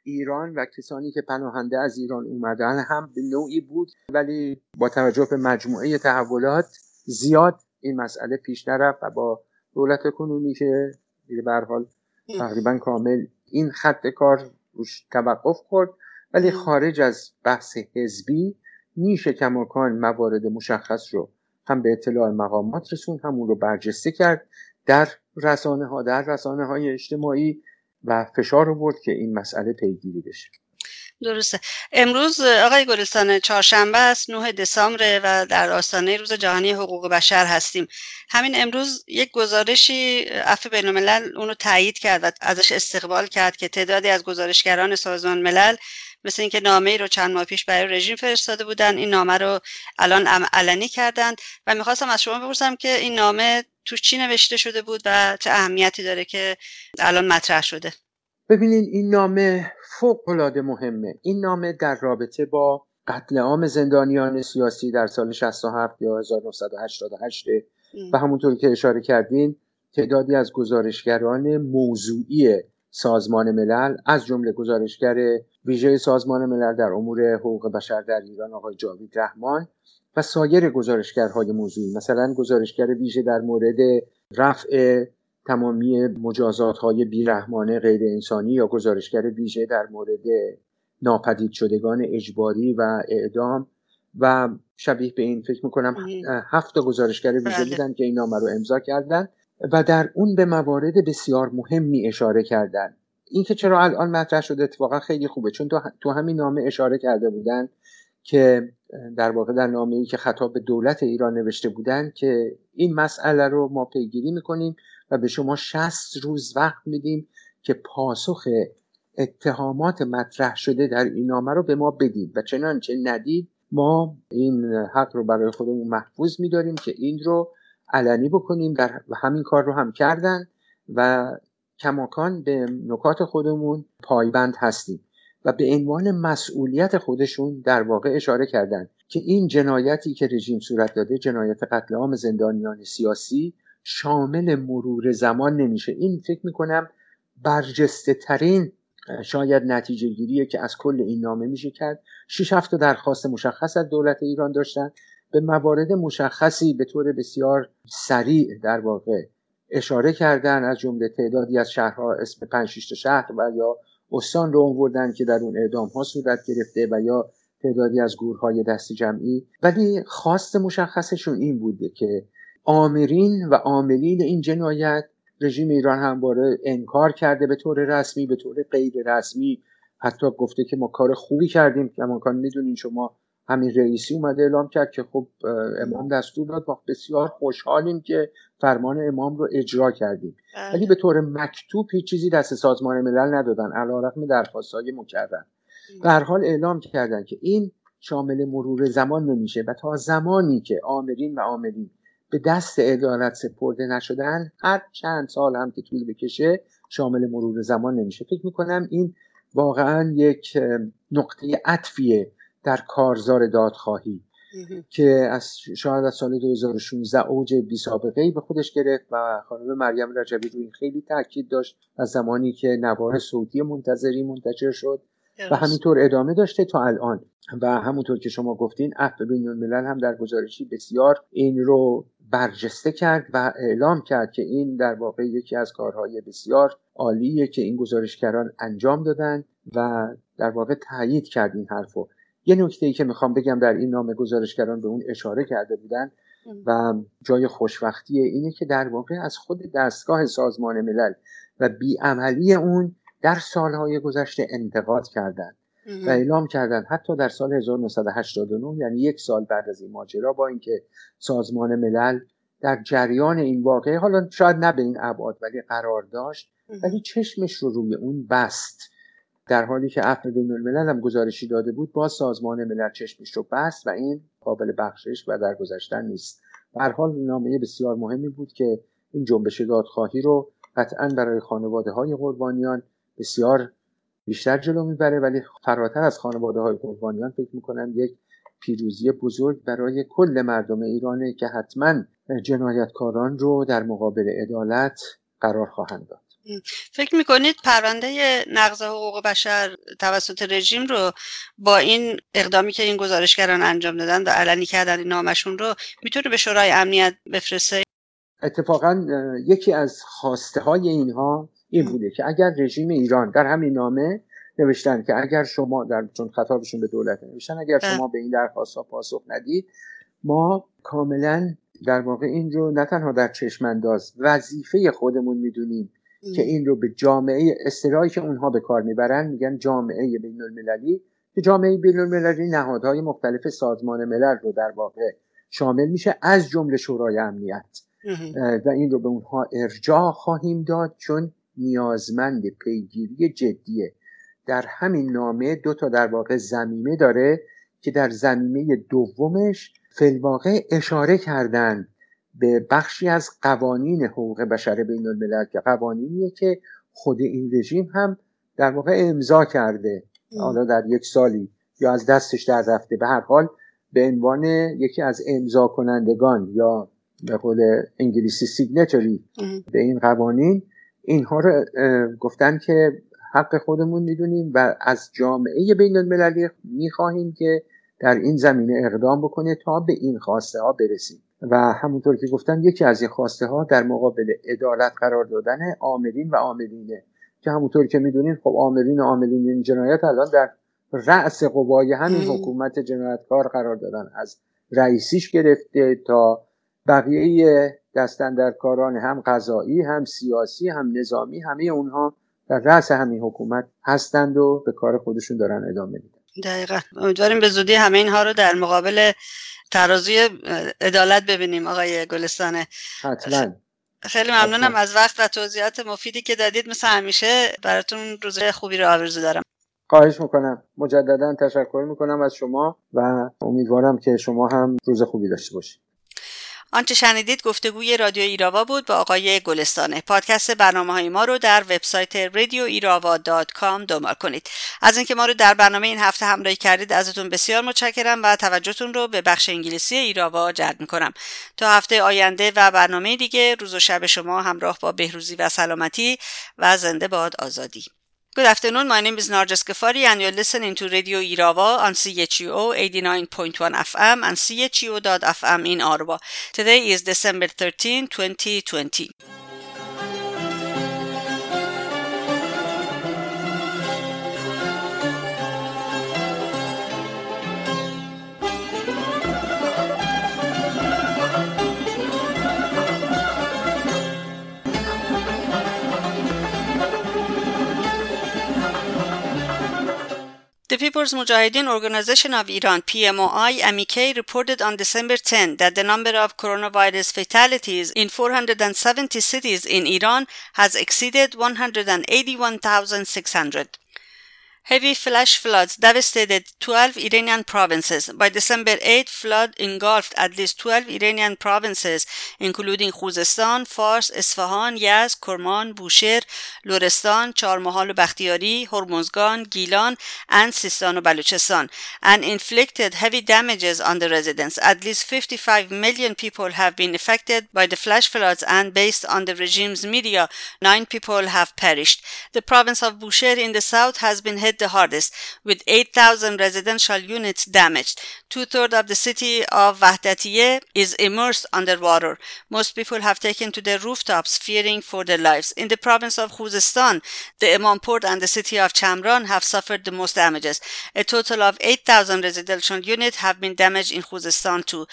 ایران و کسانی که پناهنده از ایران اومدن هم به نوعی بود. ولی با توجه به مجموعه تحولات زیاد این مسئله پیش نرفت و با دولت کنونی که به حال تقریبا کامل این خط کار روش توقف کرد ولی خارج از بحث حزبی میشه کماکان موارد مشخص رو هم به اطلاع مقامات رسون هم اون رو برجسته کرد در رسانه ها در رسانه های اجتماعی و فشار رو برد که این مسئله پیگیری بشه. درسته. امروز آقای گلستان چهارشنبه است 9 دسامبر و در آستانه روز جهانی حقوق بشر هستیم. همین امروز یک گزارشی عفو بین الملل اونو تایید کرد و ازش استقبال کرد که تعدادی از گزارشگران سازمان ملل مثل اینکه نامه ای رو چند ماه پیش برای رژیم فرستاده بودن این نامه رو الان علنی کردند. و می‌خواستم از شما بپرسم که این نامه تو چی نوشته شده بود و چه اهمیتی داره که الان مطرح شده؟ ببینید این نامه فوق العاده مهمه. این نامه در رابطه با قتل عام زندانیان سیاسی در سال 67 یا 1988 و همونطور که اشاره کردین تعدادی از گزارشگران موضوعی سازمان ملل از جمله گزارشگر ویژه سازمان ملل در امور حقوق بشر در ایران آقای جاوید رحمان و سایر گزارشگرهای موضوعی. مثلا گزارشگر ویژه در مورد رفع تمامی مجازات های بیرحمانه غیر انسانی یا گزارشگر ویژه در مورد ناپدید شدگان اجباری و اعدام و شبیه به این فکر می‌کنم هفت گزارشگر ویژه بله. بودن که این نامه رو امضا کردن و در اون به موارد بسیار مهمی اشاره کردن. این که چرا الان مطرح شده اتفاقا خیلی خوبه چون تو, تو همین نامه اشاره کرده بودن که در واقع در نامه ای که خطاب به دولت ایران نوشته بودند که این مسئله رو ما پیگیری می‌کنیم و به شما 60 روز وقت میدیم که پاسخ اتهامات مطرح شده در این نامه رو به ما بدید و چنانچه ندید ما این حق رو برای خودمون محفوظ میداریم که این رو علنی بکنیم در همین کار رو هم کردن و کماکان به نکات خودمون پایبند هستیم. و به عنوان مسئولیت خودشون در واقع اشاره کردند که این جنایتی که رژیم صورت داده جنایت قتل عام زندانیان سیاسی شامل مرور زمان نمیشه. این فکر می‌کنم برجسته ترین شاید نتیجه گیریه که از کل این نامه میشه کرد. شش هفته درخواست مشخص از دولت ایران داشتن. به موارد مشخصی به طور بسیار سریع در واقع اشاره کردن از جمله تعدادی از شهرها اسم پنج شهر و یا استان رو آوردن که در اون اعدام ها صورت گرفته و یا تعدادی از گورهای دست جمعی. ولی خواست مشخصشون این بوده که آمرین و عاملین این جنایت رژیم ایران همواره انکار کرده به طور رسمی به طور غیر رسمی. حتی گفته که ما کار خوبی کردیم. که امکان می‌دونین شما همین رئیسی اومده اعلام کرد که خب امام دستور داد. ما بسیار خوشحالیم که فرمان امام رو اجرا کردیم. بله. ولی به طور مکتوب هیچ چیزی دست سازمان ملل ندادن. علیرغم درخواستهای مکرر. به هر حال اعلام کردن که این شامل مرور زمان نمیشه و تا زمانی که آمرین و عاملین به دست عدالت سپرده نشدن هر چند سال هم که طول بکشه شامل مرور زمان نمیشه. فکر می‌کنم این واقعا یک نقطه عطفیه در کارزار دادخواهی که از شاید از سال 2016 اوج بی سابقه ای به خودش گرفت و خانم مریم رجبی روی این خیلی تاکید داشت از زمانی که نوار صوتی منتظری منتشر شد و همینطور ادامه داشته تا الان. و همونطور که شما گفتین عفو بین الملل هم در گزارشی بسیار این رو برجسته کرد و اعلام کرد که این در واقع یکی از کارهای بسیار عالیه که این گزارشگران انجام دادن و در واقع تایید کرد این حرفو. یه نکته ای که می‌خوام بگم در این نامه گزارشگران به اون اشاره کرده بودن و جای خوشبختی اینه که در واقع از خود دستگاه سازمان ملل و بیعملی اون در سالهای گذشته انتقاد کردند و اعلام کردن. حتی در سال 1989 یعنی یک سال بعد از این ماجرا با اینکه سازمان ملل در جریان این واقعه حالا شاید نه به این ابعاد ولی قرار داشت ولی چشمش رو روی اون بست. در حالی که عفو بین الملل هم گزارشی داده بود با سازمان ملل چشمش رو بست و این قابل بخشش و درگذشتن نیست. در حال نامه بسیار مهمی بود که این جنبش دادخواهی رو قطعا برای خانواده های قربانیان بسیار بیشتر جلو می‌بره ولی فراتر از خانواده های قربانیان فکر می‌کنم یک پیروزی بزرگ برای کل مردم ایرانه که حتما جنایتکاران رو در مقابل عدالت قرار خواهند داد. فکر می‌کنید پرونده نقض حقوق بشر توسط رژیم رو با این اقدامی که این گزارشگران انجام دادن و علنی کردن این نامشون رو می‌تونه به شورای امنیت بفرسته؟ اتفاقا یکی از خواسته های اینها این بوده که اگر رژیم ایران در همین نامه نوشتن که اگر شما در چون خطابشون به دولت نوشتن اگر شما به این درخواست ها پاسخ ندید ما کاملا در واقع این رو نه تنها در چشم انداز وظیفه خودمون می‌دونیم که این رو به جامعه استرایی که اونها به کار می‌برن میگن جامعه بین المللی که جامعه بین المللی نهادهای مختلف سازمان ملل رو در واقع شامل میشه از جمله شورای امنیت. و این رو به اونها ارجاع خواهیم داد چون نیازمند پیگیری جدیه در همین نامه دو تا در واقع زمینه داره که در زمینه دومش فلواقع اشاره کردن به بخشی از قوانین حقوق بشر بین الملل که قوانینیه که خود این رژیم هم در واقع امضا کرده حالا در یک سالی یا از دستش در رفته. به هر حال به عنوان یکی از امضا کنندگان یا به قول انگلیسی سیگنچری به این قوانین اینها رو گفتن که حق خودمون می‌دونیم و از جامعه بین المللی می‌خواهیم که در این زمینه اقدام بکنه تا به این خواسته ها برسیم. و همونطور که گفتم یکی از این خواسته ها در مقابل عدالت قرار دادن عاملین و عاملینه که همونطور که می‌دونین خب عاملین و عاملین این جنایت الان در رأس قوای همین حکومت جنایتکار قرار دادن. از رئیسیش گرفته تا بقیه دستندرکاران هم قضایی هم سیاسی هم نظامی همه اونها در رأس همین حکومت هستند و به کار خودشون دارن ادامه میدن. دقیقا. امیدواریم به زودی همه اینها رو در مقابل ترازوی عدالت ببینیم آقای گلستانه حتما. خیلی ممنونم از وقت و توضیحات مفیدی که دادید مثل همیشه. براتون روز خوبی رو آرزو دارم. خواهش می‌کنم. مجددا تشکر می‌کنم از شما و امیدوارم که شما هم روز خوبی داشته باشید. آنچه شنیدید گفتگوی رادیو ایراوا بود با آقای گلستانه. پادکست برنامه های ما رو در وبسایت رادیو ایراوا دات کام دنبال کنید. از اینکه ما رو در برنامه این هفته همراهی کردید ازتون بسیار متشکرم و توجهتون رو به بخش انگلیسی ایراوا جلب می‌کنم. تا هفته آینده و برنامه دیگه روز و شب شما همراه با بهروزی و سلامتی و زنده باد آزادی. Good afternoon. My name is Narjas Ghaffari, and you're listening to Radio Irava on CHUO 89.1 FM and CHUO.FM in Ottawa. Today is December 13, 2020. The People's Mujahideen Organization of Iran, PMOI, MEK, reported on December 10 that the number of coronavirus fatalities in 470 cities in Iran has exceeded 181,600. Heavy flash floods devastated 12 Iranian provinces. By December 8, flood engulfed at least 12 Iranian provinces, including Khuzestan, Fars, Isfahan, Yazd, Kerman, Bushehr, Lorestan, Charmahal Bakhtiyari, Hormozgan, Gilan, and Sistan Baluchistan, and inflicted heavy damages on the residents. At least 55 million people have been affected by the flash floods, and based on the regime's media, nine people have perished. The province of Bushehr in the south has been hit the hardest, with 8,000 residential units damaged. Two thirds of the city of Wahdatiye is immersed underwater. Most people have taken to their rooftops, fearing for their lives. In the province of Khuzestan, the Imamport and the city of Chamran have suffered the most damages. A total of 8,000 residential units have been damaged in Khuzestan too.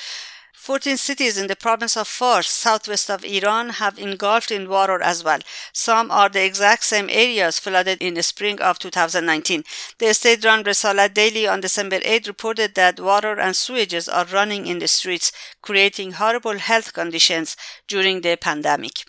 14 cities in the province of Fars, southwest of Iran, have engulfed in water as well. Some are the exact same areas flooded in the spring of 2019. The state run Resalat Daily on December 8 reported that water and sewages are running in the streets, creating horrible health conditions during the pandemic.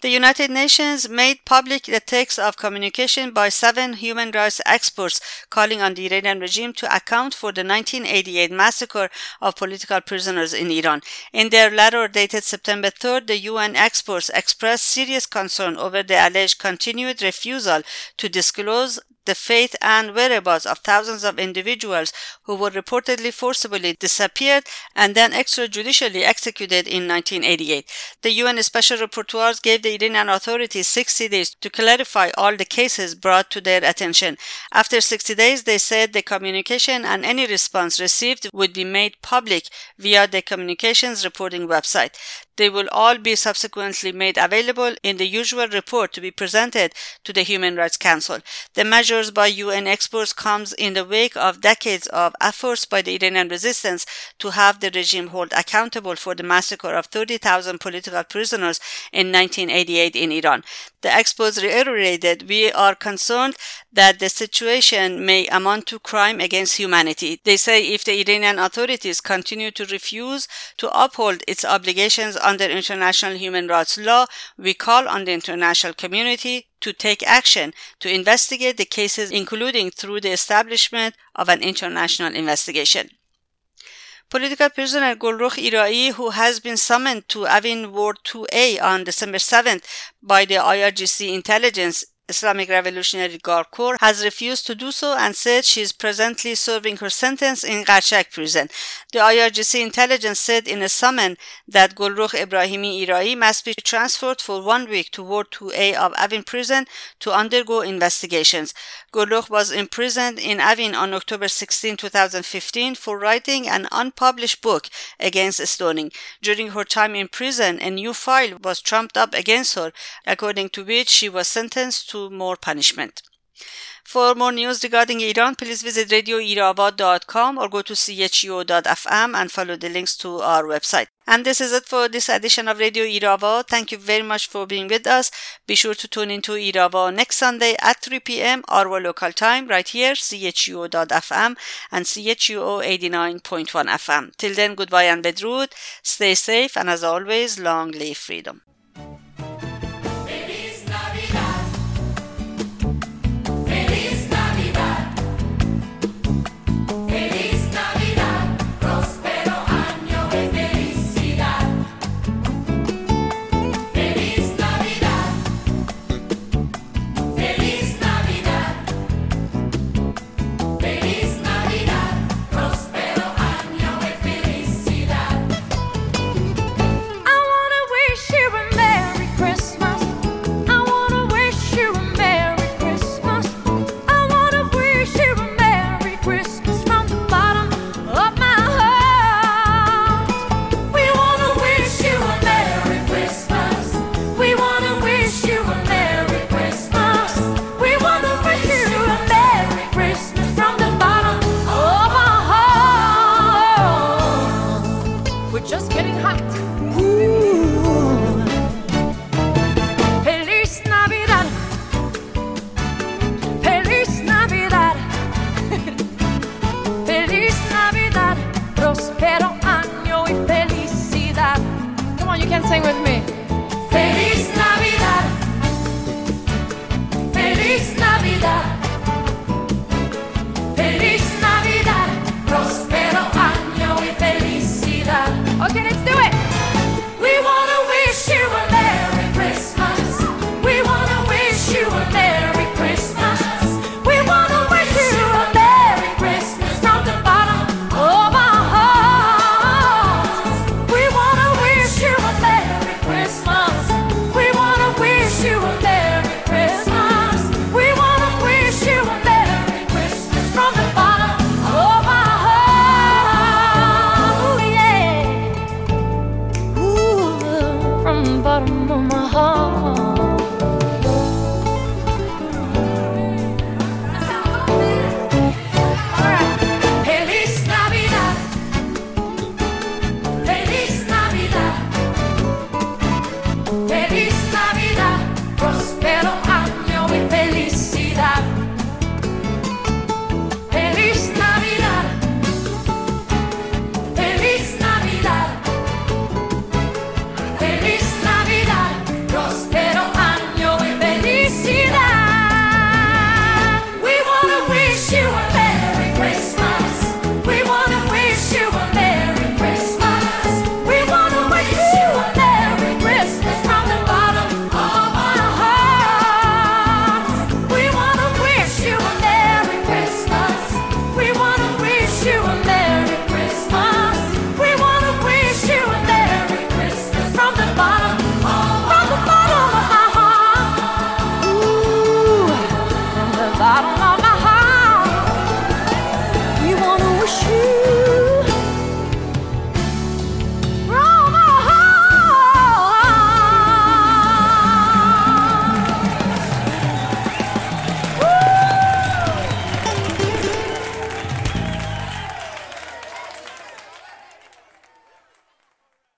The United Nations made public the text of communication by seven human rights experts calling on the Iranian regime to account for the 1988 massacre of political prisoners in Iran. In their letter dated September 3rd, the UN experts expressed serious concern over the alleged continued refusal to disclose the fate and whereabouts of thousands of individuals who were reportedly forcibly disappeared and then extrajudicially executed in 1988. The UN Special Rapporteurs gave the Iranian authorities 60 days to clarify all the cases brought to their attention. After 60 days, they said the communication and any response received would be made public via the communications reporting website. They will all be subsequently made available in the usual report to be presented to the Human Rights Council. The measures by UN experts comes in the wake of decades of efforts by the Iranian resistance to have the regime hold accountable for the massacre of 30,000 political prisoners in 1988 in Iran. The experts reiterated, we are concerned that the situation may amount to crime against humanity. They say if the Iranian authorities continue to refuse to uphold its obligations under international human rights law, we call on the international community to take action to investigate the cases, including through the establishment of an international investigation. Political prisoner Gulrukh Irai, who has been summoned to Avin Ward 2A on December 7th by the IRGC intelligence Islamic Revolutionary Guard Corps has refused to do so and said she is presently serving her sentence in Qarchak prison. The IRGC intelligence said in a summon that Gulrukh Ibrahimi Irai must be transferred for one week to Ward 2A of Avin prison to undergo investigations. Gulrukh was imprisoned in Avin on October 16, 2015 for writing an unpublished book against stoning. During her time in prison, a new file was trumped up against her, according to which she was sentenced to more punishment. For more news regarding Iran, please visit radioirava.com or go to chio.fm and follow the links to our website. And this is it for this edition of Radio Irava. Thank you very much for being with us. Be sure to tune into Irava next Sunday at 3 p.m. our local time right here, chuo.fm and chuo 89.1 FM. Till then, goodbye and bedrood. Stay safe and as always, long live freedom.